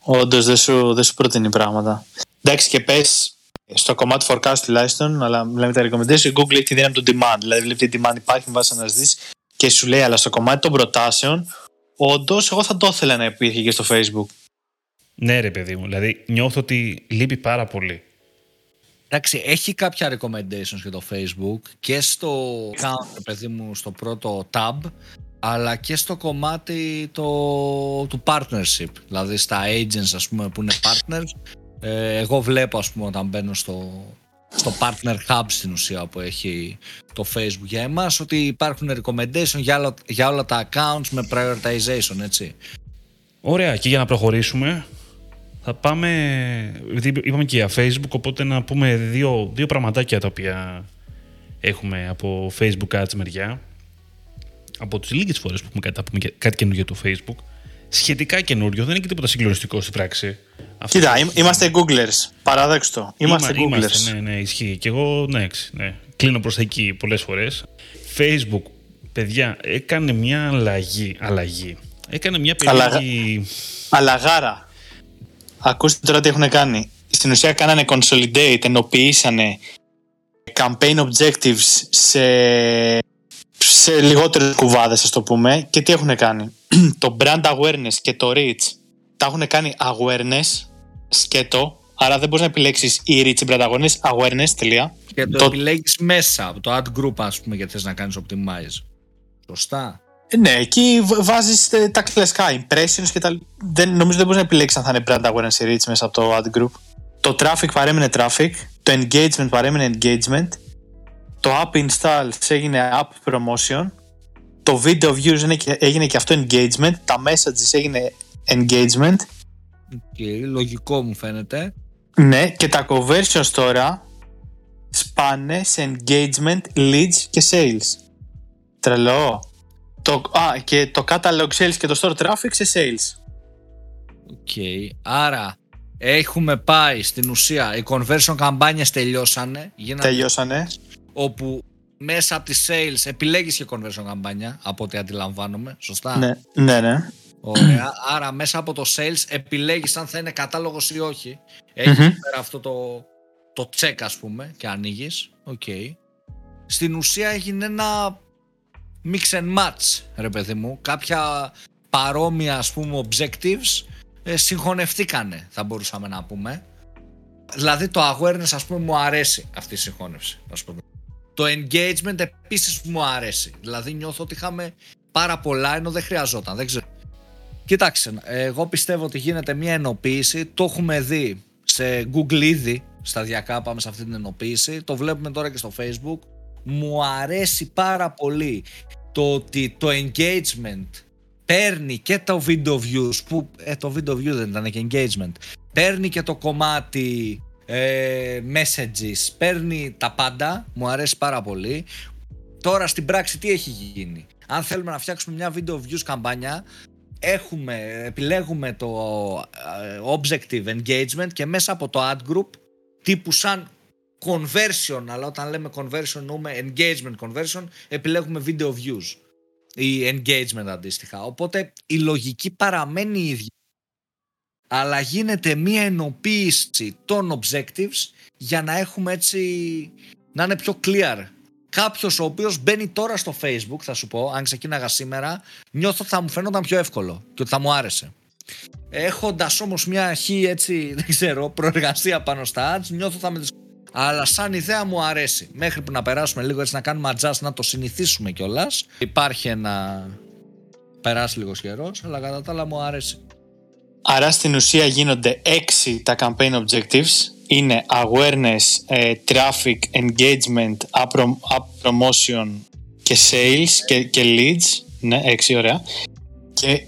Όντως δεν σου, δεν σου προτείνει πράγματα. Εντάξει και πες στο κομμάτι forecast τουλάχιστον, αλλά μιλάμε τα recommendation, η Google έχει τη δύναμη του demand. Δηλαδή βλέπει τι demand υπάρχει, βάζει να δει και σου λέει, αλλά στο κομμάτι των προτάσεων, όντως εγώ θα το ήθελα να υπήρχε και στο Facebook.
Ναι, ρε παιδί μου. Δηλαδή, νιώθω ότι λείπει πάρα πολύ.
Εντάξει, έχει κάποια recommendations για το Facebook και στο account, ρε παιδί μου, στο πρώτο tab, αλλά και στο κομμάτι το, του partnership. Δηλαδή στα agents, ας πούμε, που είναι partners. Ε, εγώ βλέπω, ας πούμε, όταν μπαίνω στο, στο partner hub στην ουσία που έχει το Facebook για εμάς, ότι υπάρχουν recommendation για, όλα- για όλα τα accounts με prioritization, έτσι.
Ωραία, και για να προχωρήσουμε, θα πάμε. επειδή Είπαμε και για Facebook, οπότε να πούμε δύο, δύο πραγματάκια τα οποία έχουμε από Facebook Ads μεριά. Από τις λίγες φορές που έχουμε κάτι, θα πούμε και- κάτι καινούργιο για το Facebook. Σχετικά καινούριο, δεν είναι και τίποτα συγκλονιστικό στην πράξη. Αυτό-
Κοίτα, ειμ- είμαστε Googlers. Παράδεξτο. Είμαστε
Είμα-
Googlers.
είμαστε, ναι, ναι, ισχύει. Και εγώ, ναι, εξ- ναι. κλείνω προς τα εκεί πολλές φορές. Facebook, παιδιά, έκανε μια αλλαγή. αλλαγή. Έκανε μια
Αλλαγα-
περίεργη...
Αλλαγάρα. Ακούστε τώρα τι έχουν κάνει. Στην ουσία κάνανε consolidate, ενοποιήσανε campaign objectives σε, σε λιγότερες κουβάδες, ας το πούμε. Και τι έχουν κάνει. το brand awareness και το reach τα έχουν κάνει awareness, σκέτο. Άρα δεν μπορείς να επιλέξεις η reach brand awareness, awareness, τελεία.
Και το,
Το-
επιλέγεις μέσα από το ad group, ας πούμε, γιατί θες να κάνεις optimize. Σωστά.
Ε, Ναι, εκεί β- βάζεις ε, τα κλασικά impressions και τα... Δεν, νομίζω δεν μπορείς να επιλέξεις αν θα είναι brand awareness ή reach μέσα από το ad group. Το traffic παρέμεινε traffic, το engagement παρέμεινε engagement, το app installs έγινε app promotion, το video views είναι και- έγινε και αυτό engagement, τα messages έγινε engagement,
Και λογικό μου φαίνεται.
ναι, και τα conversions τώρα σπάνε σε engagement, leads και sales. Τρελό. Το, α, και το catalog sales και το store traffic σε sales.
Οκ. Άρα έχουμε πάει στην ουσία, οι conversion καμπάνιες τελειώσανε. Γίνανε
Τελειώσανε.
Όπου μέσα από τις sales επιλέγεις και conversion καμπάνια, από ό,τι αντιλαμβάνομαι. Σωστά;
Ναι, ναι, ναι.
Ωραία. Άρα μέσα από το sales επιλέγεις αν θα είναι κατάλογος ή όχι. Έχεις
Μμμ.
πέρα αυτό το, το check ας πούμε και ανοίγεις. Οκ. Στην ουσία έγινε ένα mix and match ρε παιδί μου. Κάποια παρόμοια ας πούμε objectives ε, συγχωνευτήκανε θα μπορούσαμε να πούμε. Δηλαδή το awareness ας πούμε μου αρέσει αυτή η συγχώνευση. Ας πούμε. Το engagement επίσης μου αρέσει. Δηλαδή νιώθω ότι είχαμε πάρα πολλά ενώ δεν χρειαζόταν. Δεν ξέρω. Κοιτάξτε, εγώ πιστεύω ότι γίνεται μια ενοποίηση. Το έχουμε δει σε Google ήδη σταδιακά πάμε σε αυτή την ενοποίηση. Το βλέπουμε τώρα και στο Facebook. Μου αρέσει πάρα πολύ το ότι το engagement παίρνει και το video views που ε, το video views δεν ήταν και engagement παίρνει και το κομμάτι ε, messages. Παίρνει τα πάντα. Μου αρέσει πάρα πολύ. Τώρα στην πράξη τι έχει γίνει. Αν θέλουμε να φτιάξουμε μια video views καμπάνια έχουμε, επιλέγουμε το ε, objective engagement και μέσα από το ad group τύπου σαν conversion αλλά όταν λέμε conversion νοούμε engagement conversion επιλέγουμε video views. Ή engagement αντίστοιχα. Οπότε η λογική παραμένει η ίδια αλλά γίνεται μία ενοποίηση των objectives για να έχουμε έτσι να είναι πιο clear. Κάποιος ο οποίος μπαίνει τώρα στο Facebook, θα σου πω, αν ξεκίναγα σήμερα, νιώθω ότι θα μου φαίνονταν πιο εύκολο και ότι θα μου άρεσε. Έχοντας όμως μια χή έτσι, δεν ξέρω, προεργασία πάνω στα ads, νιώθω θα με αλλά σαν ιδέα μου αρέσει. Μέχρι που να περάσουμε λίγο έτσι να κάνουμε adjust, να το συνηθίσουμε κιόλας. Υπάρχει ένα. Περάσει λίγος καιρός, αλλά κατά τα άλλα μου αρέσει.
Άρα στην ουσία γίνονται έξι τα campaign objectives. Είναι awareness, ε, traffic, engagement, app promotion και sales και, και leads. Ναι, έξι ωραία. Και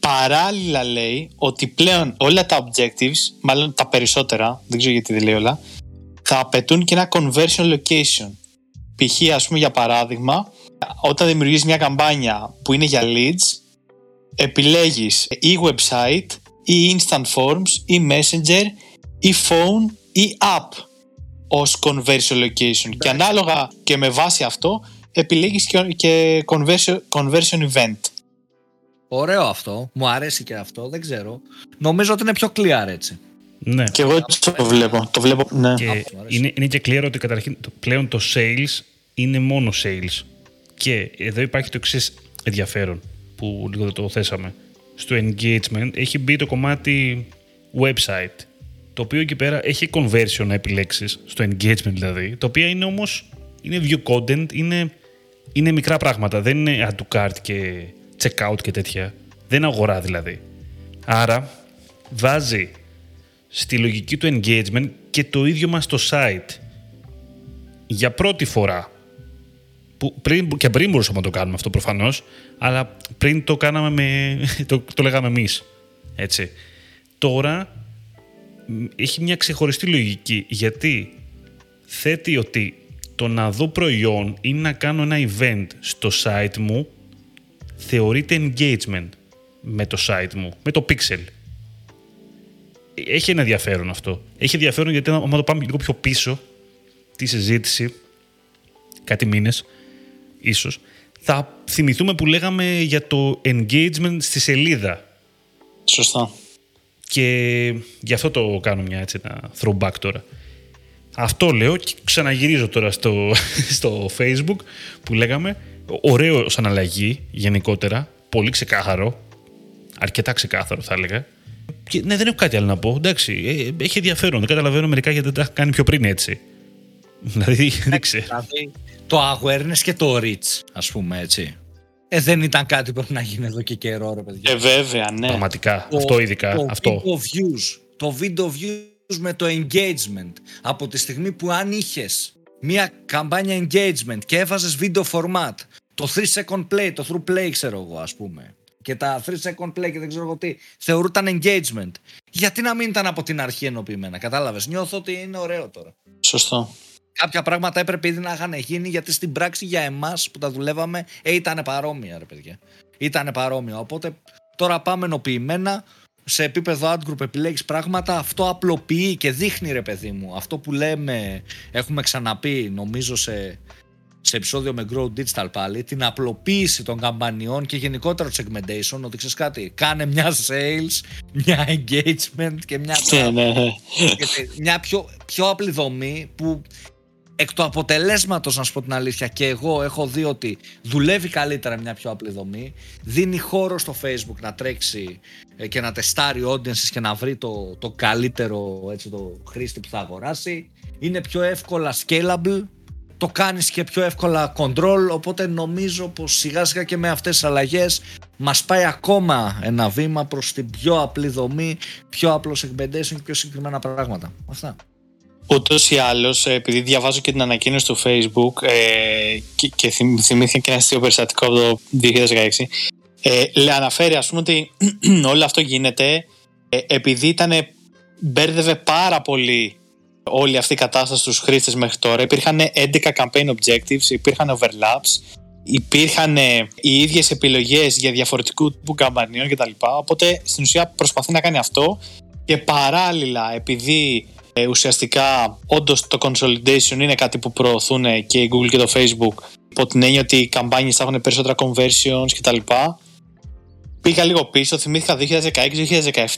παράλληλα λέει ότι πλέον όλα τα objectives, μάλλον τα περισσότερα, δεν ξέρω γιατί δεν λέει όλα, θα απαιτούν και ένα conversion location. Π.χ. ας πούμε για παράδειγμα, όταν δημιουργείς μια καμπάνια που είναι για leads, επιλέγεις ή website ή instant forms ή messenger ή phone ή app ως conversion location. Και ανάλογα και με βάση αυτό επιλέγεις και conversion, conversion event.
Ωραίο αυτό. Μου αρέσει και αυτό. Δεν ξέρω. Νομίζω ότι είναι πιο clear έτσι.
Ναι.
Και εγώ έτσι το βλέπω. Το βλέπω ναι.
Και είναι, είναι και clear ότι καταρχήν πλέον το sales είναι μόνο sales. Και εδώ υπάρχει το εξής ενδιαφέρον που λίγο το θέσαμε. Στο engagement έχει μπει το κομμάτι website το οποίο εκεί πέρα έχει conversion να επιλέξεις στο engagement δηλαδή το οποίο είναι όμως είναι view content είναι, είναι μικρά πράγματα δεν είναι add to cart και checkout και τέτοια δεν είναι αγορά δηλαδή άρα βάζει στη λογική του engagement και το ίδιο μας το site. Για πρώτη φορά, που πριν, και πριν μπορούσαμε να το κάνουμε αυτό προφανώς, αλλά πριν το κάναμε με, το, το λέγαμε εμείς. Έτσι. Τώρα έχει μια ξεχωριστή λογική, γιατί θέτει ότι το να δω προϊόν ή να κάνω ένα event στο site μου θεωρείται engagement με το site μου, με το pixel έχει ένα ενδιαφέρον αυτό. Έχει ενδιαφέρον γιατί, αν το πάμε λίγο πιο πίσω, τη συζήτηση, κάτι μήνες, ίσως, θα θυμηθούμε που λέγαμε για το engagement στη σελίδα.
Σωστά.
Και γι' αυτό το κάνω μια έτσι, ένα throwback τώρα. Αυτό λέω και ξαναγυρίζω τώρα στο, στο facebook που λέγαμε. Ωραίο σαν αλλαγή γενικότερα. Πολύ ξεκάθαρο. Αρκετά ξεκάθαρο θα έλεγα. Και, ναι, δεν έχω κάτι άλλο να πω. Εντάξει, ε, έχει ενδιαφέρον. Δεν καταλαβαίνω μερικά γιατί δεν τα έχω κάνει πιο πριν έτσι. Δηλαδή, δεν ξέρω. Δηλαδή,
το awareness και το reach, ας πούμε έτσι. Ε, δεν ήταν κάτι που πρέπει να γίνει εδώ και καιρό, ρε παιδιά.
Ε, βέβαια, ναι.
Πραγματικά. Το, αυτό ειδικά.
Το
αυτό.
Video views, το video views με το engagement. Από τη στιγμή που αν είχες μια καμπάνια engagement και έβαζες video format, το 3 second play, το through play, ξέρω εγώ, ας πούμε και τα 3 second play και δεν ξέρω εγώ τι, θεωρούταν engagement. Γιατί να μην ήταν από την αρχή ενοποιημένα, κατάλαβες; Νιώθω ότι είναι ωραίο τώρα.
Σωστό.
Κάποια πράγματα έπρεπε ήδη να είχαν γίνει γιατί στην πράξη για εμάς που τα δουλεύαμε ε, ήταν παρόμοια, ρε παιδιά. Ήταν παρόμοια. Οπότε τώρα πάμε ενοποιημένα. Σε επίπεδο ad group επιλέγεις πράγματα, αυτό απλοποιεί και δείχνει ρε παιδί μου. Αυτό που λέμε, έχουμε ξαναπεί νομίζω σε σε επεισόδιο με Grow Digital πάλι την απλοποίηση των καμπανιών και γενικότερα το segmentation ότι ξέρεις κάτι, κάνε μια sales, μια engagement και μια,
ναι, ναι, ναι.
μια πιο, πιο απλή δομή που εκ του αποτελέσματος να σου πω την αλήθεια και εγώ έχω δει ότι δουλεύει καλύτερα μια πιο απλή δομή δίνει χώρο στο facebook να τρέξει ε, και να τεστάρει audiences και να βρει το, το καλύτερο έτσι, το χρήστη που θα αγοράσει είναι πιο εύκολα scalable το κάνεις και πιο εύκολα control οπότε νομίζω πως σιγά σιγά και με αυτές τις αλλαγές μας πάει ακόμα ένα βήμα προς την πιο απλή δομή, πιο απλό segmentation και πιο συγκεκριμένα πράγματα. Αυτά.
Ούτως ή άλλως, επειδή διαβάζω και την ανακοίνωση του Facebook ε, και, και θυμήθηκα και ένα αστείο περιστατικό από το 2016, ε, αναφέρει ας πούμε ότι όλο αυτό γίνεται ε, επειδή ήταν μπέρδευε πάρα πολύ όλη αυτή η κατάσταση στους χρήστες μέχρι τώρα. Υπήρχαν 11 campaign objectives, υπήρχαν overlaps, υπήρχαν οι ίδιες επιλογές για διαφορετικού τύπου καμπανίων κτλ. Οπότε στην ουσία προσπαθεί να κάνει αυτό και παράλληλα επειδή ε, ουσιαστικά όντως το consolidation είναι κάτι που προωθούν και η Google και το Facebook υπό την έννοια ότι οι καμπάνιες θα έχουν περισσότερα conversions κτλ. Πήγα λίγο πίσω, θυμήθηκα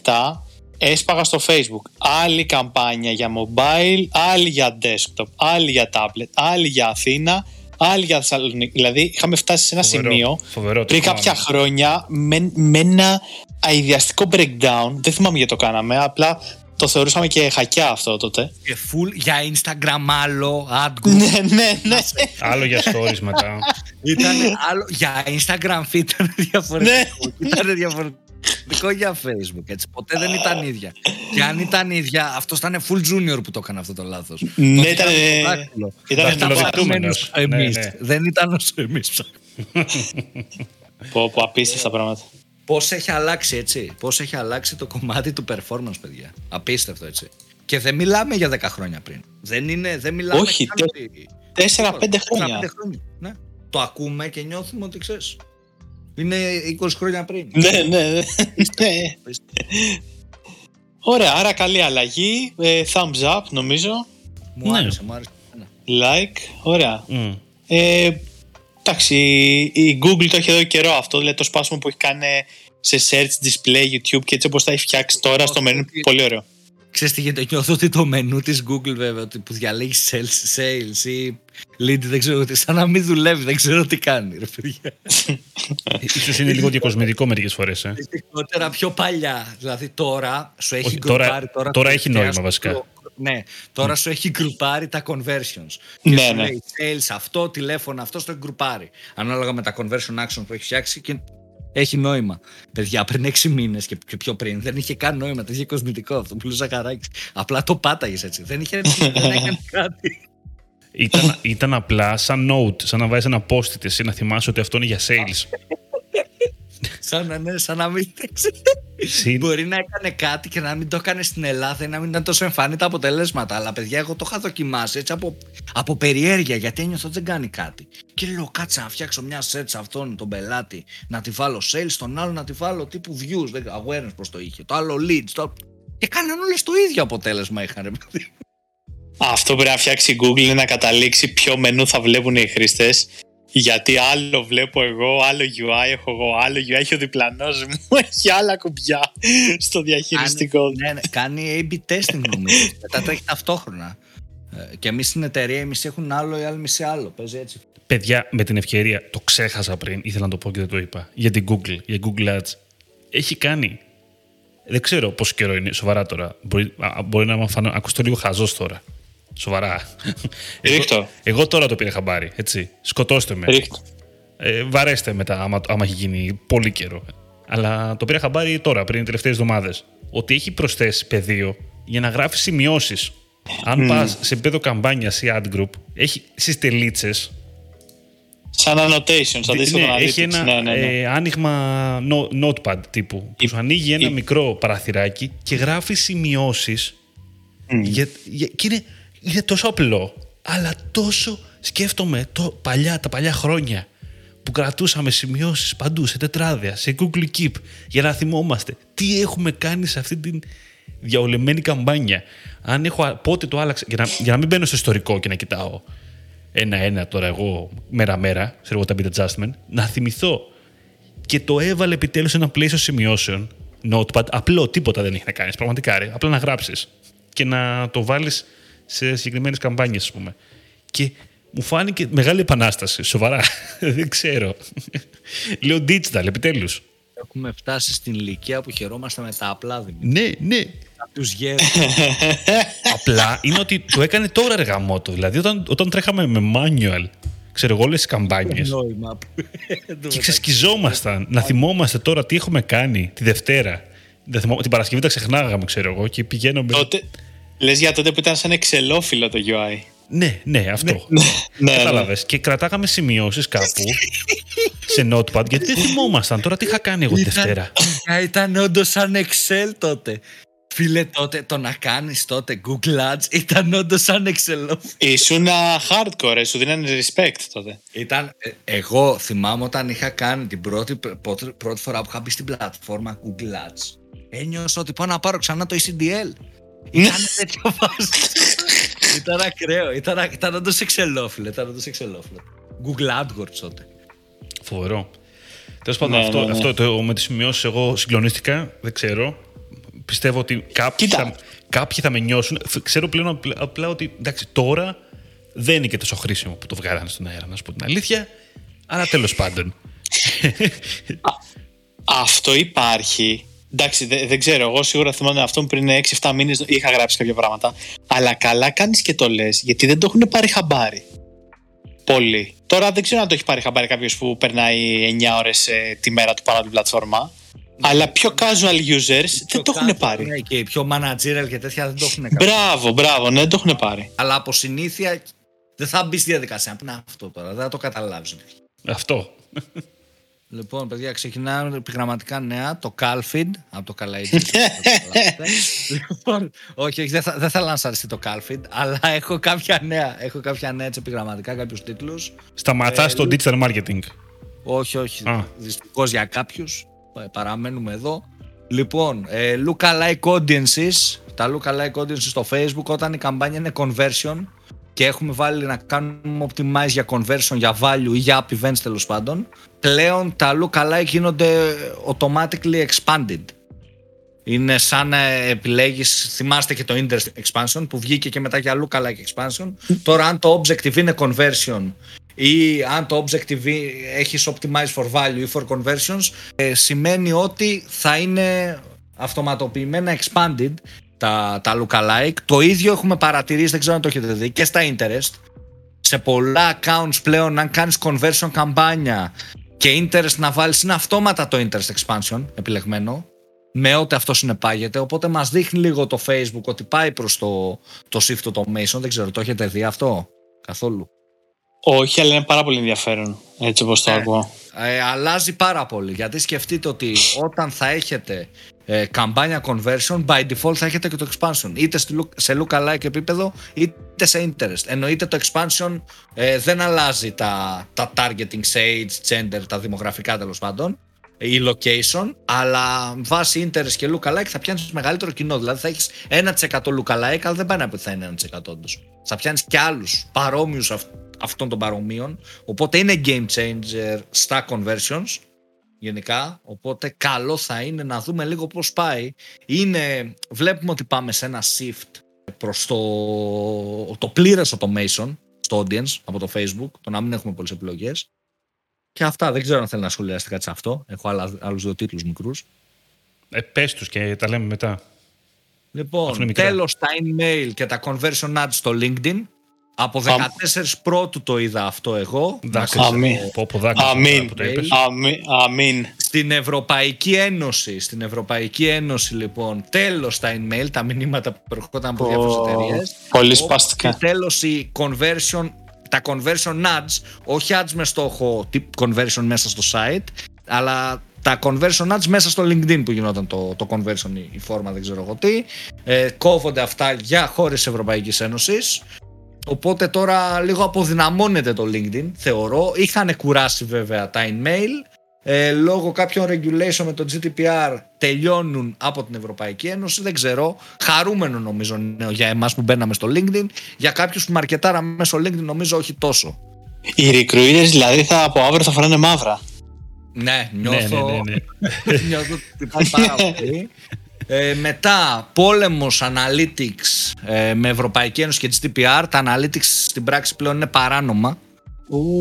2016-2017 έσπαγα στο facebook άλλη καμπάνια για mobile, άλλη για desktop, άλλη για tablet, άλλη για Αθήνα, άλλη για Θεσσαλονίκη. Δηλαδή είχαμε φτάσει σε ένα σημείο
φοβερό,
πριν κάποια χρόνια με, με ένα αειδιαστικό breakdown. Δεν θυμάμαι γιατί το κάναμε, απλά το θεωρούσαμε και χακιά αυτό τότε.
Και full για Instagram άλλο, ad
ναι, ναι, ναι.
άλλο για stories μετά.
Ήταν άλλο, για Instagram feed ήταν διαφορετικό. Ναι. ήταν διαφορετικό για Facebook, έτσι. Ποτέ δεν ήταν ίδια. Και αν ήταν ίδια, αυτός ήταν full junior που το έκανε αυτό το λάθος.
Ναι, ήταν. Ήταν
εμείς.
Δεν ήταν όσο εμείς
Πω, πω, απίστευτα πράγματα.
Πώς έχει αλλάξει, έτσι; Πώς έχει αλλάξει το κομμάτι του performance, παιδιά; Απίστευτο, έτσι. Και δεν μιλάμε για 10 χρόνια πριν. Δεν, είναι, δεν μιλάμε
Όχι, 4-5 χρόνια. χρόνια.
Ναι. Το ακούμε και νιώθουμε ότι ξέρεις. Είναι 20 χρόνια πριν.
ναι, ναι, ναι. Ωραία, άρα καλή αλλαγή. Ε, thumbs up, νομίζω.
Μου άρεσε, μου άρεσε.
Like, ωραία. Mm. Ε, Εντάξει, η Google το έχει εδώ καιρό αυτό, δηλαδή το σπάσιμο που έχει κάνει σε search display YouTube και έτσι όπως τα έχει φτιάξει τώρα στο μενού, πολύ ωραίο.
Ξέρεις τι γίνεται, νιώθω ότι το μενού της Google βέβαια ότι που διαλέγεις sales, sales ή lead δεν ξέρω τι, σαν να μην δουλεύει, δεν ξέρω τι κάνει ρε παιδιά.
Ίσως είναι λίγο διακοσμητικό μερικές φορές. Ε.
Ειδικότερα πιο παλιά, δηλαδή τώρα σου έχει
τώρα, τώρα, τώρα έχει νόημα βασικά.
Ναι, τώρα σου έχει γκρουπάρει τα conversions.
Ναι,
και σου
ναι.
λέει sales αυτό, τηλέφωνο αυτό, στο γκρουπάρει. Ανάλογα με τα conversion action που έχει φτιάξει και έχει νόημα. Παιδιά, πριν 6 μήνες και πιο πριν δεν είχε καν νόημα. Δεν είχε κοσμητικό αυτό που λέει Ζακαράκη. Απλά το πάταγες έτσι. Δεν είχε δεν έκανε κάτι.
Ήταν, ήταν απλά σαν note, σαν να βάζεις ένα post-it εσύ να θυμάσαι ότι αυτό είναι για sales.
Σαν να ναι, σαν να μην Μπορεί να έκανε κάτι και να μην το έκανε στην Ελλάδα ή να μην ήταν τόσο εμφανή τα αποτελέσματα. Αλλά παιδιά, εγώ το είχα δοκιμάσει έτσι από, από περιέργεια γιατί ένιωθα ότι δεν κάνει κάτι. Και λέω, κάτσε να φτιάξω μια set σε αυτόν τον πελάτη, να τη βάλω sales, στον άλλο να τη βάλω τύπου views, awareness πώς το είχε, το άλλο leads. Το... Και κάναν όλες το ίδιο αποτέλεσμα είχαν.
Αυτό πρέπει να φτιάξει η Google να καταλήξει ποιο μενού θα βλέπουν οι χρήστες γιατί άλλο βλέπω εγώ, άλλο UI έχω εγώ, άλλο UI έχει ο διπλανός μου, έχει άλλα κουμπιά στο διαχειριστικό.
ναι, ναι, κάνει A-B testing νομίζω. Μετά το έχει ταυτόχρονα. Ε, και εμείς στην εταιρεία, εμείς έχουν άλλο, οι άλλοι μισή άλλο. Παίζει έτσι.
Παιδιά, με την ευκαιρία, το ξέχασα πριν, ήθελα να το πω και δεν το είπα. Για την Google, για Google Ads. Έχει κάνει. Δεν ξέρω πόσο καιρό είναι, σοβαρά τώρα. Μπορεί, μπορεί να μου ακουστώ λίγο χαζός τώρα. Σοβαρά.
Εγώ,
εγώ, τώρα το πήρα χαμπάρι. Έτσι. Σκοτώστε με. Ε, βαρέστε μετά, άμα, άμα έχει γίνει πολύ καιρό. Αλλά το πήρα χαμπάρι τώρα, πριν τελευταίες εβδομάδες. Ότι έχει προσθέσει πεδίο για να γράφει σημειώσεις. Αν mm. πας σε επίπεδο καμπάνιας ή ad group, έχει στις τελίτσες.
Σαν annotations, αντίστοιχο
ναι, Έχει ένα ναι, ναι, ναι. Ε, άνοιγμα notepad τύπου. Που σου ανοίγει ένα μικρό παραθυράκι και γράφει σημειώσεις. Mm. Για, για, και είναι είναι τόσο απλό, αλλά τόσο σκέφτομαι το, παλιά, τα παλιά χρόνια που κρατούσαμε σημειώσεις παντού, σε τετράδια, σε Google Keep, για να θυμόμαστε τι έχουμε κάνει σε αυτή την διαολεμένη καμπάνια. Αν έχω, πότε το άλλαξα, για να, για να μην μπαίνω στο ιστορικό και να κοιτάω ένα-ένα τώρα εγώ μέρα-μέρα, σε εγώ τα bit adjustment, να θυμηθώ. Και το έβαλε επιτέλους ένα πλαίσιο σημειώσεων, notepad, απλό, τίποτα δεν έχει να κάνεις, πραγματικά, ρε, απλά να γράψεις και να το βάλεις σε συγκεκριμένες καμπάνιες, ας πούμε. Και μου φάνηκε μεγάλη επανάσταση. Σοβαρά. Δεν ξέρω. Λέω digital, επιτέλους.
Έχουμε φτάσει στην ηλικία που χαιρόμαστε με τα απλά
Ναι, ναι.
Τους
Απλά είναι ότι το έκανε τώρα εργαμότο. Δηλαδή όταν, όταν τρέχαμε με manual, ξέρω εγώ όλες τις καμπάνιες. και ξεσκιζόμασταν να θυμόμαστε τώρα τι έχουμε κάνει τη Δευτέρα. Την Παρασκευή τα ξεχνάγαμε, ξέρω εγώ, και πηγαίνουμε.
Τότε, Λες για τότε που ήταν σαν εξελόφυλλο το UI.
Ναι, ναι, αυτό.
Ναι, ναι.
Κατάλαβες. Και κρατάγαμε σημειώσεις κάπου σε notepad γιατί δεν θυμόμασταν τώρα τι είχα κάνει εγώ τη Δευτέρα;
Α, Ήταν όντως σαν Excel τότε. Φίλε, τότε το να κάνεις τότε Google Ads ήταν όντως σαν Excel.
Ήσουν α, hardcore, ε, σου δίνανε respect τότε.
Ήταν, ε, εγώ θυμάμαι όταν είχα κάνει την πρώτη, πρώτη, πρώτη φορά που είχα μπει στην πλατφόρμα Google Ads. Ένιωσα ότι πάω να πάρω ξανά το ECDL. Ήταν τέτοιο φάση. ήταν ακραίο. Ήταν, ήταν όντως εξελόφιλο. Ήταν όντως εξελόφιλο. Google AdWords τότε.
Φοβερό. Τέλος πάντων,
Ναι,
αυτό,
ναι, ναι.
αυτό το, με τις σημειώσεις εγώ συγκλονίστηκα. Δεν ξέρω. Πιστεύω ότι κάποιοι
Κοίτα.
θα, κάποιοι θα με νιώσουν. Φ- Ξέρω πλέον απλά, απλά ότι εντάξει, τώρα δεν είναι και τόσο χρήσιμο που το βγάλανε στον αέρα, να σου πω την αλήθεια. Αλλά τέλος πάντων.
Αυτό υπάρχει. Εντάξει, δε- δεν ξέρω. Εγώ σίγουρα θυμάμαι αυτό πριν 6-7 μήνες είχα γράψει κάποια πράγματα. Αλλά καλά κάνεις και το λες, γιατί δεν το έχουν πάρει χαμπάρι. Πολύ. Τώρα δεν ξέρω αν το έχει πάρει χαμπάρι κάποιος που περνάει 9 ώρες τη μέρα του πάνω από την πλατφόρμα. Αλλά πιο casual users δεν το έχουν πάρει.
Ναι, και οι πιο managerial και τέτοια δεν το έχουν κάνει.
Μπράβο, μπράβο, ναι, δεν το έχουν πάρει.
Αλλά από συνήθεια δεν θα μπει στη διαδικασία. Να αυτό τώρα, δεν θα το καταλάβεις.
Αυτό.
Λοιπόν, παιδιά, ξεκινάμε επιγραμματικά νέα. Το Calfeed από το Καλαϊτζή. λοιπόν, όχι, όχι, δεν, θα, δεν θέλω να σας αρέσει το Calfeed, αλλά έχω κάποια νέα. Έχω κάποια νέα έτσι επιγραμματικά, κάποιους τίτλους.
Σταματάς το digital marketing.
Όχι, όχι.
Α.
Δυστυχώς για κάποιους. Παραμένουμε εδώ. Λοιπόν, ε, lookalike audiences. Τα lookalike audiences στο Facebook όταν η καμπάνια είναι conversion και έχουμε βάλει να κάνουμε optimize για conversion, για value ή για app events τέλος πάντων. Πλέον τα lookalike γίνονται automatically expanded. Είναι σαν να επιλέγεις, θυμάστε και το interest expansion που βγήκε και μετά για lookalike expansion. Τώρα αν το objective είναι conversion ή αν το objective έχεις optimize for value ή for conversions ε, σημαίνει ότι θα είναι αυτοματοποιημένα expanded τα, τα lookalike. Το ίδιο έχουμε παρατηρήσει, δεν ξέρω αν το έχετε δει, και στα interest. Σε πολλά accounts πλέον αν κάνεις conversion καμπάνια και interest να βάλεις είναι αυτόματα το interest expansion επιλεγμένο με ό,τι αυτό συνεπάγεται. Οπότε μας δείχνει λίγο το Facebook ότι πάει προς το, το shift automation. Δεν ξέρω, το έχετε δει αυτό καθόλου;
Όχι, αλλά είναι πάρα πολύ ενδιαφέρον. Έτσι όπως το
Ναι.
ακούω.
Ε, αλλάζει πάρα πολύ γιατί σκεφτείτε ότι όταν θα έχετε ε, καμπάνια conversion by default θα έχετε και το expansion είτε στη look- σε lookalike επίπεδο είτε σε interest εννοείται το expansion ε, δεν αλλάζει τα, τα targeting σε age, gender, τα δημογραφικά τέλος πάντων η location, αλλά βάσει interest και lookalike θα πιάνεις μεγαλύτερο κοινό. Δηλαδή θα έχεις 1% lookalike, αλλά δεν πάει να πει ότι θα είναι 1% όντως. Θα πιάνεις και άλλους παρόμοιους αυτών των παρομοίων. Οπότε είναι game changer στα conversions γενικά. Οπότε καλό θα είναι να δούμε λίγο πώς πάει. Είναι, βλέπουμε ότι πάμε σε ένα shift προς το, το πλήρες automation στο audience από το facebook, το να μην έχουμε πολλές επιλογές. Και αυτά, δεν ξέρω αν θέλει να σχολιάσετε κάτι σε αυτό. Έχω άλλα, άλλους δύο τίτλους μικρούς.
Ε, πες τους και τα λέμε μετά. Αυτό είναι
Λοιπόν,
μικρά.
τέλος τα email και τα conversion ads στο LinkedIn. Από 14 πρώτου το είδα αυτό εγώ.
Δάκρυσα.
Αμήν.
Πω, πω, δάκρυσα
Αμήν.
τώρα που το είπες.
Αμήν. αμήν.
Στην Ευρωπαϊκή Ένωση, στην Ευρωπαϊκή Ένωση λοιπόν, τέλος τα email, τα μηνύματα που ερχόταν από διάφορες
Πω,
εταιρείες.
Πολύ
Όπου
σπαστικά.
Και τέλος η conversion, τα conversion ads, όχι ads με στόχο τύπου conversion μέσα στο site, αλλά τα conversion ads μέσα στο LinkedIn που γινόταν το, το conversion, η, η φόρμα δεν ξέρω εγώ τι. Ε, κόβονται αυτά για χώρες της Ευρωπαϊκής Ένωσης. Οπότε τώρα λίγο αποδυναμώνεται το LinkedIn, θεωρώ. Είχαν κουράσει βέβαια τα email. Ε, λόγω κάποιων regulation με το GDPR τελειώνουν από την Ευρωπαϊκή Ένωση. Δεν ξέρω. Χαρούμενο νομίζω νέο για εμάς που μπαίναμε στο LinkedIn. Για κάποιους που μαρκετάραμε μέσω LinkedIn νομίζω όχι τόσο.
Οι recruiters δηλαδή θα, από αύριο θα φοράνε μαύρα.
Ναι,
Ναι,
νιώθω,
ναι, ναι, ναι.
νιώθω ότι πάει πάρα πολύ. Ε, μετά, πόλεμος analytics ε, με Ευρωπαϊκή Ένωση και GDPR. Τα analytics στην πράξη πλέον είναι παράνομα.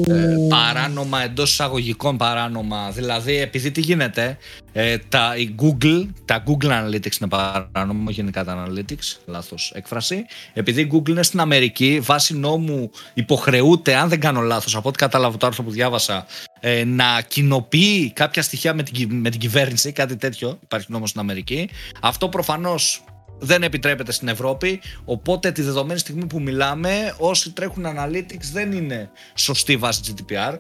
Ε, παράνομα εντός εισαγωγικών παράνομα. Δηλαδή, επειδή τι γίνεται, ε, τα, η Google, τα Google Analytics είναι παράνομα, γενικά τα Analytics, λάθος έκφραση. Επειδή η Google είναι στην Αμερική, βάσει νόμου υποχρεούται, αν δεν κάνω λάθος, από ό,τι κατάλαβα το άρθρο που διάβασα, ε, να κοινοποιεί κάποια στοιχεία με την, κυ- με την κυβέρνηση, κάτι τέτοιο, υπάρχει νόμος στην Αμερική. Αυτό προφανώς δεν επιτρέπεται στην Ευρώπη. Οπότε τη δεδομένη στιγμή που μιλάμε, όσοι τρέχουν analytics δεν είναι σωστοί βάσει GDPR.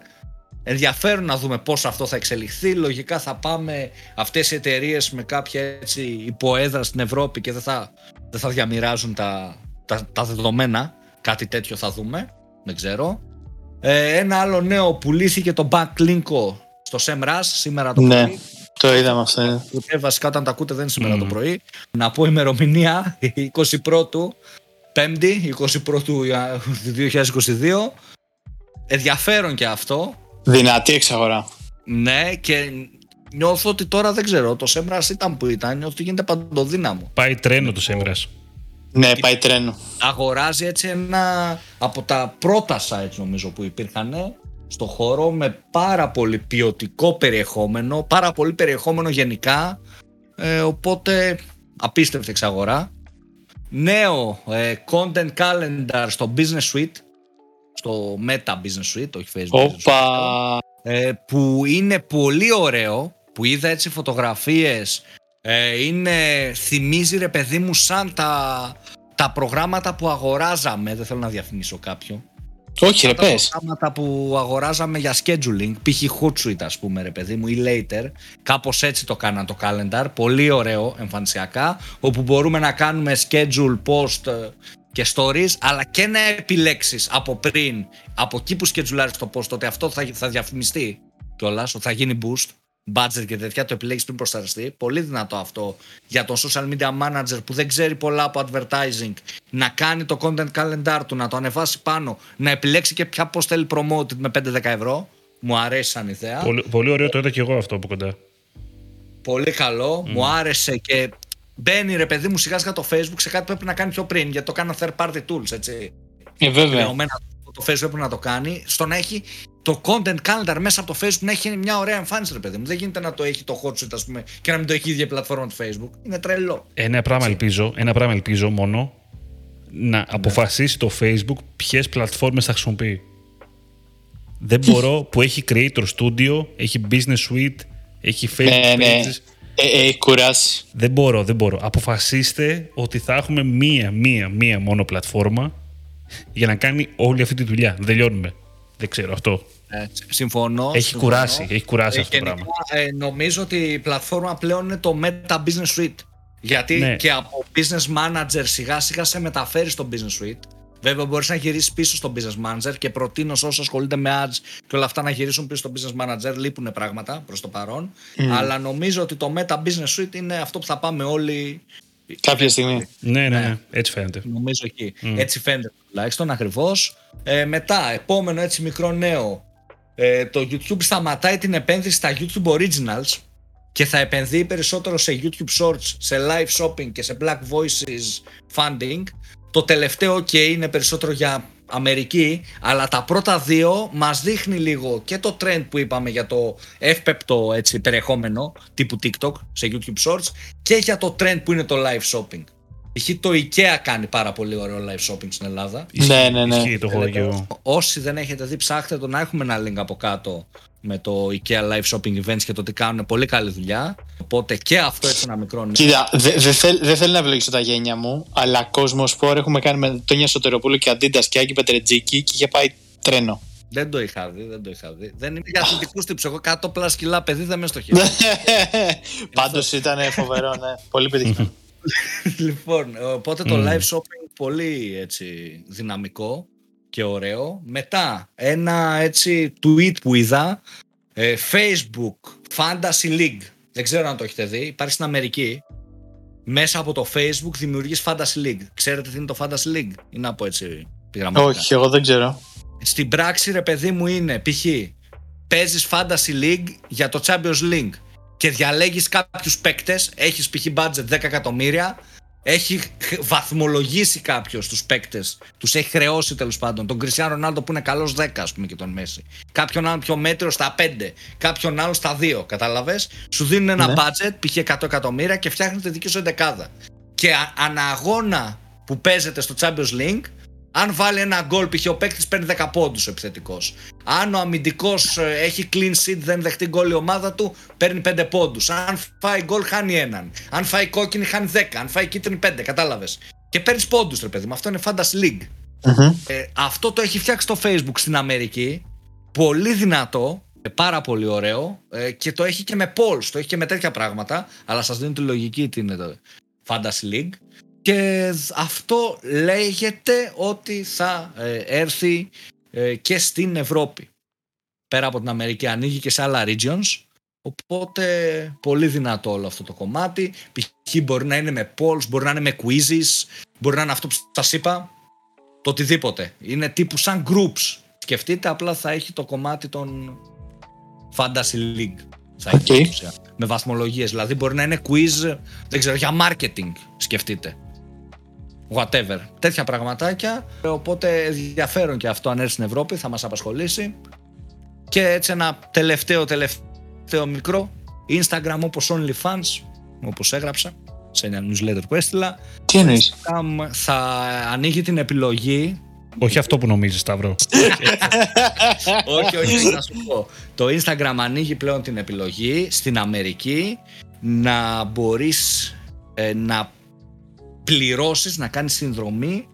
Ενδιαφέρον να δούμε πώς αυτό θα εξελιχθεί. Λογικά θα πάμε αυτές οι εταιρείες με κάποια έτσι υποέδρα στην Ευρώπη και δεν θα, δεν θα διαμοιράζουν τα, τα, τα δεδομένα. Κάτι τέτοιο θα δούμε. Δεν ξέρω. Ε, ένα άλλο νέο πουλήθηκε το Backlinko στο SEMrush σήμερα το
Ναι,
πρωί.
Το είδαμε αυτό. ναι.
Ούτε βασικά όταν τα ακούτε δεν είναι σήμερα
Μμμ.
το πρωί. Να πω ημερομηνία 21ου, 5η, 21ου Ια- 2022. Ενδιαφέρον και αυτό.
Δυνατή εξαγορά.
Ναι, και νιώθω ότι τώρα δεν ξέρω. Το Σέμπρα ήταν που ήταν, νιώθω ότι γίνεται παντοδύναμο.
Πάει τρένο το Σέμρας.
Ναι, πάει τρένο.
Αγοράζει έτσι ένα από τα πρώτα sites νομίζω που υπήρχαν στο χώρο με πάρα πολύ ποιοτικό περιεχόμενο, πάρα πολύ περιεχόμενο γενικά. Ε, οπότε απίστευτη εξαγορά. Νέο ε, content calendar στο Business Suite, στο Meta Business Suite, όχι Facebook. Business Suite.
Όπα.
ε, που είναι πολύ ωραίο, που είδα έτσι φωτογραφίες, ε, είναι, θυμίζει ρε παιδί μου σαν τα, τα προγράμματα που αγοράζαμε, δεν θέλω να διαφημίσω κάποιο,
Όχι, ρε,
τα
πες.
προγράμματα που αγοράζαμε για scheduling, π.χ. Hootsuite ας πούμε ρε παιδί μου ή Later, κάπως έτσι το κάναν το calendar, πολύ ωραίο εμφανισιακά, όπου μπορούμε να κάνουμε schedule, post ε, και stories, αλλά και να επιλέξεις από πριν, από εκεί που σκετζουλάρεις το post, ότι αυτό θα, θα διαφημιστεί κιόλας, ότι θα γίνει boost, budget και τέτοια, το επιλέγεις πριν προσταριστεί. Πολύ δυνατό αυτό για τον social media manager που δεν ξέρει πολλά από advertising, να κάνει το content calendar του, να το ανεβάσει πάνω, να επιλέξει και ποια post θέλει promoted με 5-10 ευρώ. Μου αρέσει σαν ιδέα.
Πολύ, πολύ ωραίο το είδα και εγώ αυτό από κοντά.
Πολύ καλό. Μου άρεσε και μπαίνει ρε παιδί μου σιγά σιγά το Facebook σε κάτι που πρέπει να κάνει πιο πριν, γιατί το κάνουν third party tools, έτσι.
Ε, βέβαια.
Δεδομένα το Facebook πρέπει να το κάνει, στο να έχει το content calendar μέσα από το Facebook να έχει μια ωραία εμφάνιση, ρε παιδί μου. Δεν γίνεται να το έχει το hot ας πούμε, και να μην το έχει η ίδια πλατφόρμα του Facebook. Είναι τρελό.
Ένα πράγμα ελπίζω, ένα πράγμα ελπίζω μόνο
Ναι.
να αποφασίσει το Facebook ποιες πλατφόρμες θα χρησιμοποιεί. Δεν μπορώ που έχει Creator Studio, έχει Business Suite, έχει Facebook
Ναι, ναι.
Pages.
Ε, ε, έχει κουράσει.
Δεν μπορώ, δεν μπορώ. Αποφασίστε ότι θα έχουμε μία, μία, μία μόνο πλατφόρμα για να κάνει όλη αυτή τη δουλειά. Δεν τελειώνουμε. Δεν ξέρω αυτό.
Ε, συμφωνώ.
Έχει
συμφωνώ.
κουράσει, έχει κουράσει
Ε,
αυτό το
γενικά,
πράγμα.
ε, νομίζω ότι η πλατφόρμα πλέον είναι το Meta Business Suite. Γιατί
Ναι.
και από business manager σιγά σιγά σε μεταφέρει στο business suite. Βέβαια, μπορείς να γυρίσεις πίσω στο business manager και προτείνω σε όσους ασχολούνται με ads και όλα αυτά να γυρίσουν πίσω στο business manager. Λείπουν πράγματα προς το παρόν. Αλλά νομίζω ότι το Meta Business Suite είναι αυτό που θα πάμε όλοι.
Κάποια στιγμή.
Ναι, ναι, ναι. Έτσι φαίνεται.
Νομίζω εκεί. Έτσι φαίνεται τουλάχιστον ακριβώς. Ε, μετά, επόμενο έτσι μικρό νέο. Ε, το YouTube σταματάει την επένδυση στα YouTube Originals και θα επενδύει περισσότερο σε YouTube Shorts, σε live shopping και σε Black Voices funding. Το τελευταίο και είναι περισσότερο για Αμερική, αλλά τα πρώτα δύο μας δείχνει λίγο και το trend που είπαμε για το εύπεπτο έτσι, περιεχόμενο τύπου TikTok σε YouTube Shorts και για το trend που είναι το live shopping. Π.χ. το IKEA κάνει πάρα πολύ ωραίο live shopping στην Ελλάδα.
Ναι, ναι, ναι.
Ισχύει, το έχω δει και εγώ.
Όσοι δεν έχετε δει, ψάχτε το να έχουμε ένα link από κάτω με το IKEA Live Shopping Events και το ότι κάνουν πολύ καλή δουλειά. Οπότε και αυτό έτσι ένα μικρό νέο.
Κοίτα, δεν δε θέλ, δεν θέλω να ευλογήσω τα γένια μου, αλλά κόσμο σπορ έχουμε κάνει με τον Σωτεροπούλου και Αντίντας και Άκη Πετρετζίκη και είχε πάει τρένο.
Δεν το είχα δει, δεν το είχα δει. Δεν είναι για αθλητικούς τύπους. Εγώ 100 πλάσ κιλά παιδί δεν με στοχεύει.
Πάντως ήταν φοβερό, ναι. Πολύ πετυχημένο.
λοιπόν, οπότε το live shopping πολύ έτσι δυναμικό και ωραίο. Μετά ένα έτσι tweet που είδα ε, Facebook Fantasy League. Δεν ξέρω αν το έχετε δει. Υπάρχει στην Αμερική. Μέσα από το Facebook δημιουργείς Fantasy League. Ξέρετε τι είναι το Fantasy League? Ή να πω έτσι πειραματικά.
Όχι, εγώ δεν ξέρω.
Στην πράξη ρε παιδί μου είναι π.χ. παίζεις Fantasy League για το Champions League και διαλέγεις κάποιους παίκτες, έχεις π.χ. budget 10 εκατομμύρια, έχει χ- βαθμολογήσει κάποιος τους παίκτες, τους έχει χρεώσει τέλος πάντων. Τον Κριστιαν Ρονάλντο που είναι καλός 10 ας πούμε και τον Μέση. Κάποιον άλλον πιο μέτριο στα 5, κάποιον άλλο στα 2, κατάλαβες. Σου δίνουν ένα
Ναι.
budget, π.χ. 100 εκατομμύρια και φτιάχνουν τη δική σου εντεκάδα. Και α- αναγώνα που παίζεται στο Champions League, αν βάλει ένα γκολ, π.χ. ο παίκτης παίρνει 10 πόντους επιθετικός. Αν ο αμυντικός έχει clean sheet, δεν δεχτεί γκολ η ομάδα του, παίρνει 5 πόντους. Αν φάει γκολ, χάνει έναν. Αν φάει κόκκινη, χάνει 10. Αν φάει κίτρινη, 5. Κατάλαβες. Και παίρνεις πόντους, ρε παιδί μου. Αυτό είναι Fantasy League. Ε, αυτό το έχει φτιάξει το Facebook στην Αμερική. Πολύ δυνατό. ε, Πάρα πολύ ωραίο. ε, και το έχει και με polls. Το έχει και με τέτοια πράγματα. Αλλά σας δίνω τη λογική τι είναι το Fantasy League. Και αυτό λέγεται ότι θα ε, έρθει ε, και στην Ευρώπη. Πέρα από την Αμερική ανοίγει και σε άλλα regions. Οπότε πολύ δυνατό όλο αυτό το κομμάτι. Π.χ. μπορεί να είναι με polls, μπορεί να είναι με quizzes, μπορεί να είναι αυτό που σας είπα, το οτιδήποτε. Είναι τύπου σαν groups. Σκεφτείτε, απλά θα έχει το κομμάτι των Fantasy League. Θα έχει
Οκ.
στην ουσία. Με βαθμολογίες. Δηλαδή μπορεί να είναι quiz, δεν ξέρω, για marketing. Σκεφτείτε. Whatever. Τέτοια πραγματάκια. Οπότε ενδιαφέρον και αυτό αν έρθει στην Ευρώπη θα μας απασχολήσει. Και έτσι ένα τελευταίο τελευταίο μικρό Instagram όπως OnlyFans όπως έγραψα σε ένα newsletter που έστειλα
Τι εννοείς;
Instagram θα ανοίγει την επιλογή
Όχι αυτό που νομίζεις, Σταύρο.
όχι, όχι, να σου πω. Το Instagram ανοίγει πλέον την επιλογή στην Αμερική να μπορείς ε, να πληρώσεις, να κάνεις συνδρομή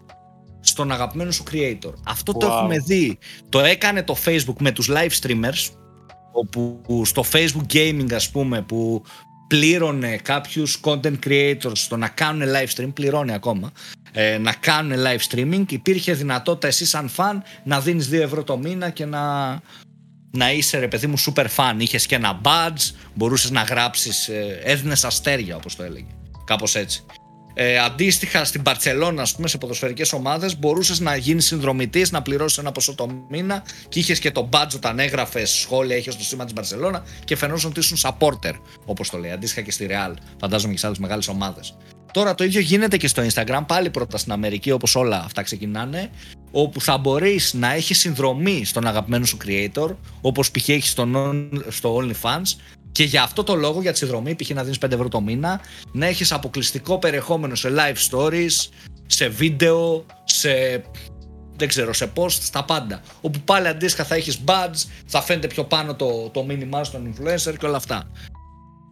στον αγαπημένο σου creator. Αυτό το
Wow.
έχουμε δει. Το έκανε το Facebook με τους live streamers όπου στο Facebook gaming ας πούμε που πλήρωνε κάποιους content creators στο να κάνουν live stream, πληρώνει ακόμα, ε, να κάνουν live streaming, υπήρχε δυνατότητα εσύ σαν fan να δίνεις 2 ευρώ το μήνα και να, να είσαι ρε παιδί μου super fan. Είχες και ένα badge, μπορούσες να γράψεις, ε, έδινες αστέρια όπως το έλεγε, κάπως έτσι. Ε, αντίστοιχα στην Παρσελόνα, ας πούμε, σε ποδοσφαιρικές ομάδες, μπορούσες να γίνεις συνδρομητής, να πληρώσεις ένα ποσό το μήνα και είχες και το badge όταν έγραφες σχόλια, είχες το σήμα της Μπαρσελόνα και φαινόταν ότι ήσουν supporter, όπως το λέει. Αντίστοιχα και στη Real, φαντάζομαι και σε άλλες μεγάλες ομάδες. Τώρα το ίδιο γίνεται και στο Instagram, πάλι πρώτα στην Αμερική, όπως όλα αυτά ξεκινάνε, όπου θα μπορείς να έχεις συνδρομή στον αγαπημένο σου creator, όπως π.χ. έχεις στο, non- στο OnlyFans, και για αυτό το λόγο, για τη συνδρομή, π.χ. να δίνεις 5 ευρώ το μήνα, να έχεις αποκλειστικό περιεχόμενο σε live stories, σε βίντεο, σε. Δεν ξέρω, σε post, στα πάντα. Όπου πάλι αντίστοιχα θα έχεις badge, θα φαίνεται πιο πάνω το, το μήνυμά στον influencer και όλα αυτά.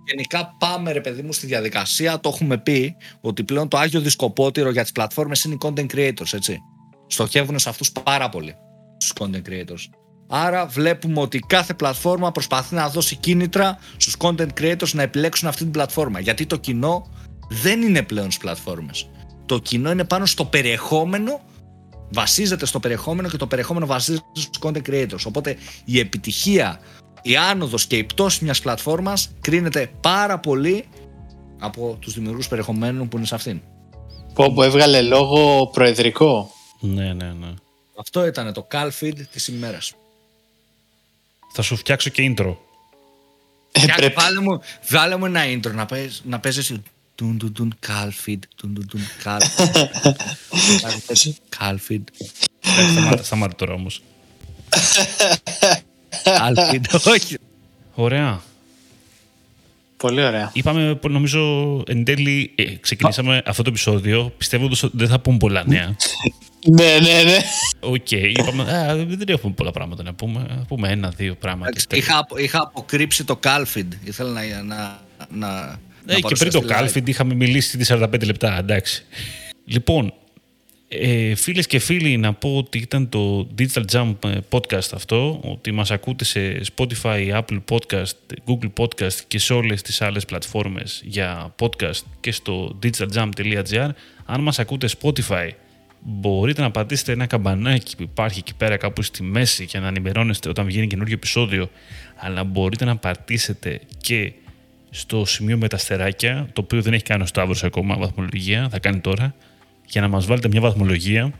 Γενικά πάμε ρε παιδί μου στη διαδικασία, το έχουμε πει ότι πλέον το άγιο δισκοπότηρο για τις πλατφόρμες είναι οι content creators, έτσι. Στοχεύουν σε αυτούς πάρα πολύ, στους content creators. Άρα βλέπουμε ότι κάθε πλατφόρμα προσπαθεί να δώσει κίνητρα στους content creators να επιλέξουν αυτή την πλατφόρμα. Γιατί το κοινό δεν είναι πλέον στις πλατφόρμες. Το κοινό είναι πάνω στο περιεχόμενο, βασίζεται στο περιεχόμενο και το περιεχόμενο βασίζεται στους content creators. Οπότε η επιτυχία, η άνοδος και η πτώση μιας πλατφόρμας κρίνεται πάρα πολύ από τους δημιουργούς περιεχομένου που είναι σε αυτήν.
Πω, που έβγαλε λόγο προεδρικό.
ναι, ναι, ναι.
Αυτό ήταν το call feed της ημέρας.
Θα σου φτιάξω και intro.
Ε,
Για,
πρέπει.
Βάλε μου, βάλε μου ένα intro να, παίζ, να παίζεις εσύ. Τουν τουν τουν call feed, τουν τουν τουν call feed. Call feed,
Εντάξει, σταμάτα, σταμάτα τώρα όμως.
call feed, όχι.
Ωραία.
Πολύ ωραία.
Είπαμε, νομίζω, εν τέλει, ε, ξεκινήσαμε αυτό το επεισόδιο πιστεύοντας ότι δεν θα πούμε πολλά νέα.
Ναι, ναι, ναι.
Οκ, είπαμε, α, δεν έχουμε πολλά πράγματα να πούμε. Θα πούμε ένα-δύο πράγματα.
Εντάξει, Είχα, απο- είχα αποκρύψει το call feed. Ήθελα να, να, να,
Ε,
να
και πριν το
παρουσιαστεί live.
Calfid είχαμε μιλήσει τις 45 λεπτά, εντάξει. Λοιπόν, ε, φίλες και φίλοι, να πω ότι ήταν το Digital Jump ε, podcast αυτό, ότι μας ακούτε σε Spotify, Apple Podcast, Google Podcast και σε όλες τις άλλες πλατφόρμες για podcast και στο digitaljump.gr. Αν μας ακούτε Spotify, μπορείτε να πατήσετε ένα καμπανάκι που υπάρχει εκεί πέρα κάπου στη μέση για να ενημερώνεστε όταν βγαίνει καινούργιο επεισόδιο, αλλά μπορείτε να πατήσετε και στο σημείο με τα αστεράκια, το οποίο δεν έχει κάνει ο Σταύρος ακόμα βαθμολογία, θα κάνει τώρα, για να μας βάλετε μια βαθμολογία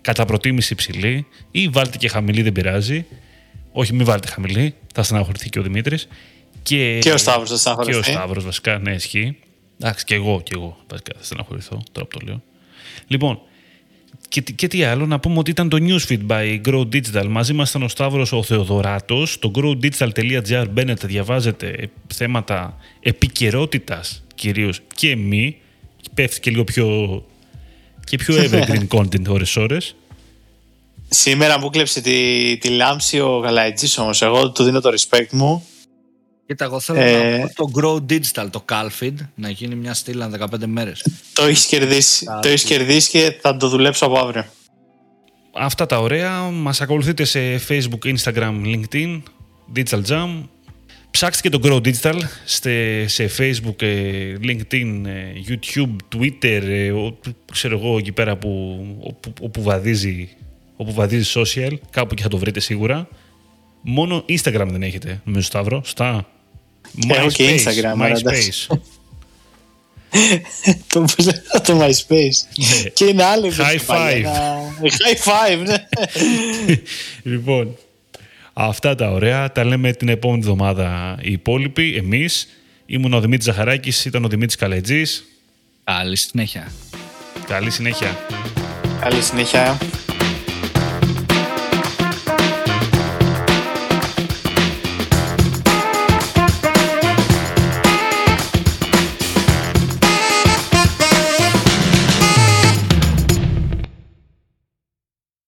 κατά προτίμηση υψηλή ή βάλτε και χαμηλή, δεν πειράζει. Όχι, μην βάλετε χαμηλή, θα στεναχωρηθεί και ο Δημήτρης. Και,
Και ο Σταύρος θα
Και
στεναχωρηθεί.
ο Σταύρος, βασικά, ναι, ισχύει. Εντάξει, και εγώ, και εγώ, βασικά, θα στεναχωρηθώ, τώρα που το λέω. Λοιπόν, και, τι- και τι άλλο, να πούμε ότι ήταν το Newsfeed by Grow Digital. Μαζί μας ήταν ο Σταύρος ο Θεοδωράτος. Το growdigital.gr μπαίνετε, διαβάζετε θέματα επικαιρότητας κυρίως και μη. Πέφτει και λίγο πιο, και πιο evergreen content ώρες ώρες.
Σήμερα μου κλέψε τη, τη λάμψη ο Γαλαϊτζής όμως. Εγώ του δίνω το respect μου.
Κοίτα, εγώ θέλω
Ε,
να πω το Grow Digital, το Calfeed, να γίνει μια στήλα 15 μέρες.
Το έχεις κερδίσει.
Κάτι.
Το έχεις κερδίσει και θα το δουλέψω από αύριο.
Αυτά τα ωραία. Μας ακολουθείτε σε Facebook, Instagram, LinkedIn, Digital Jam. Ψάξτε και το Grow Digital σε, σε Facebook, ε, LinkedIn, ε, YouTube, Twitter, ε, ο- ξέρω εγώ εκεί πέρα που, όπου, όπου, βαδίζει, όπου βαδίζει social. Κάπου εκεί θα το βρείτε σίγουρα. Μόνο Instagram δεν έχετε, νομίζω Σταύρο. Στα.
Έχω και Instagram, αλλά εντάξει.
MySpace.
το, το MySpace.
Ναι.
και είναι άλλο.
High five.
High five, ναι.
λοιπόν, αυτά τα ωραία. Τα λέμε την επόμενη εβδομάδα οι υπόλοιποι, εμείς. Ήμουν ο Δημήτρης Ζαχαράκης, ήταν ο Δημήτρης Καλετζής.
Καλή συνέχεια.
Καλή συνέχεια.
Καλή συνέχεια.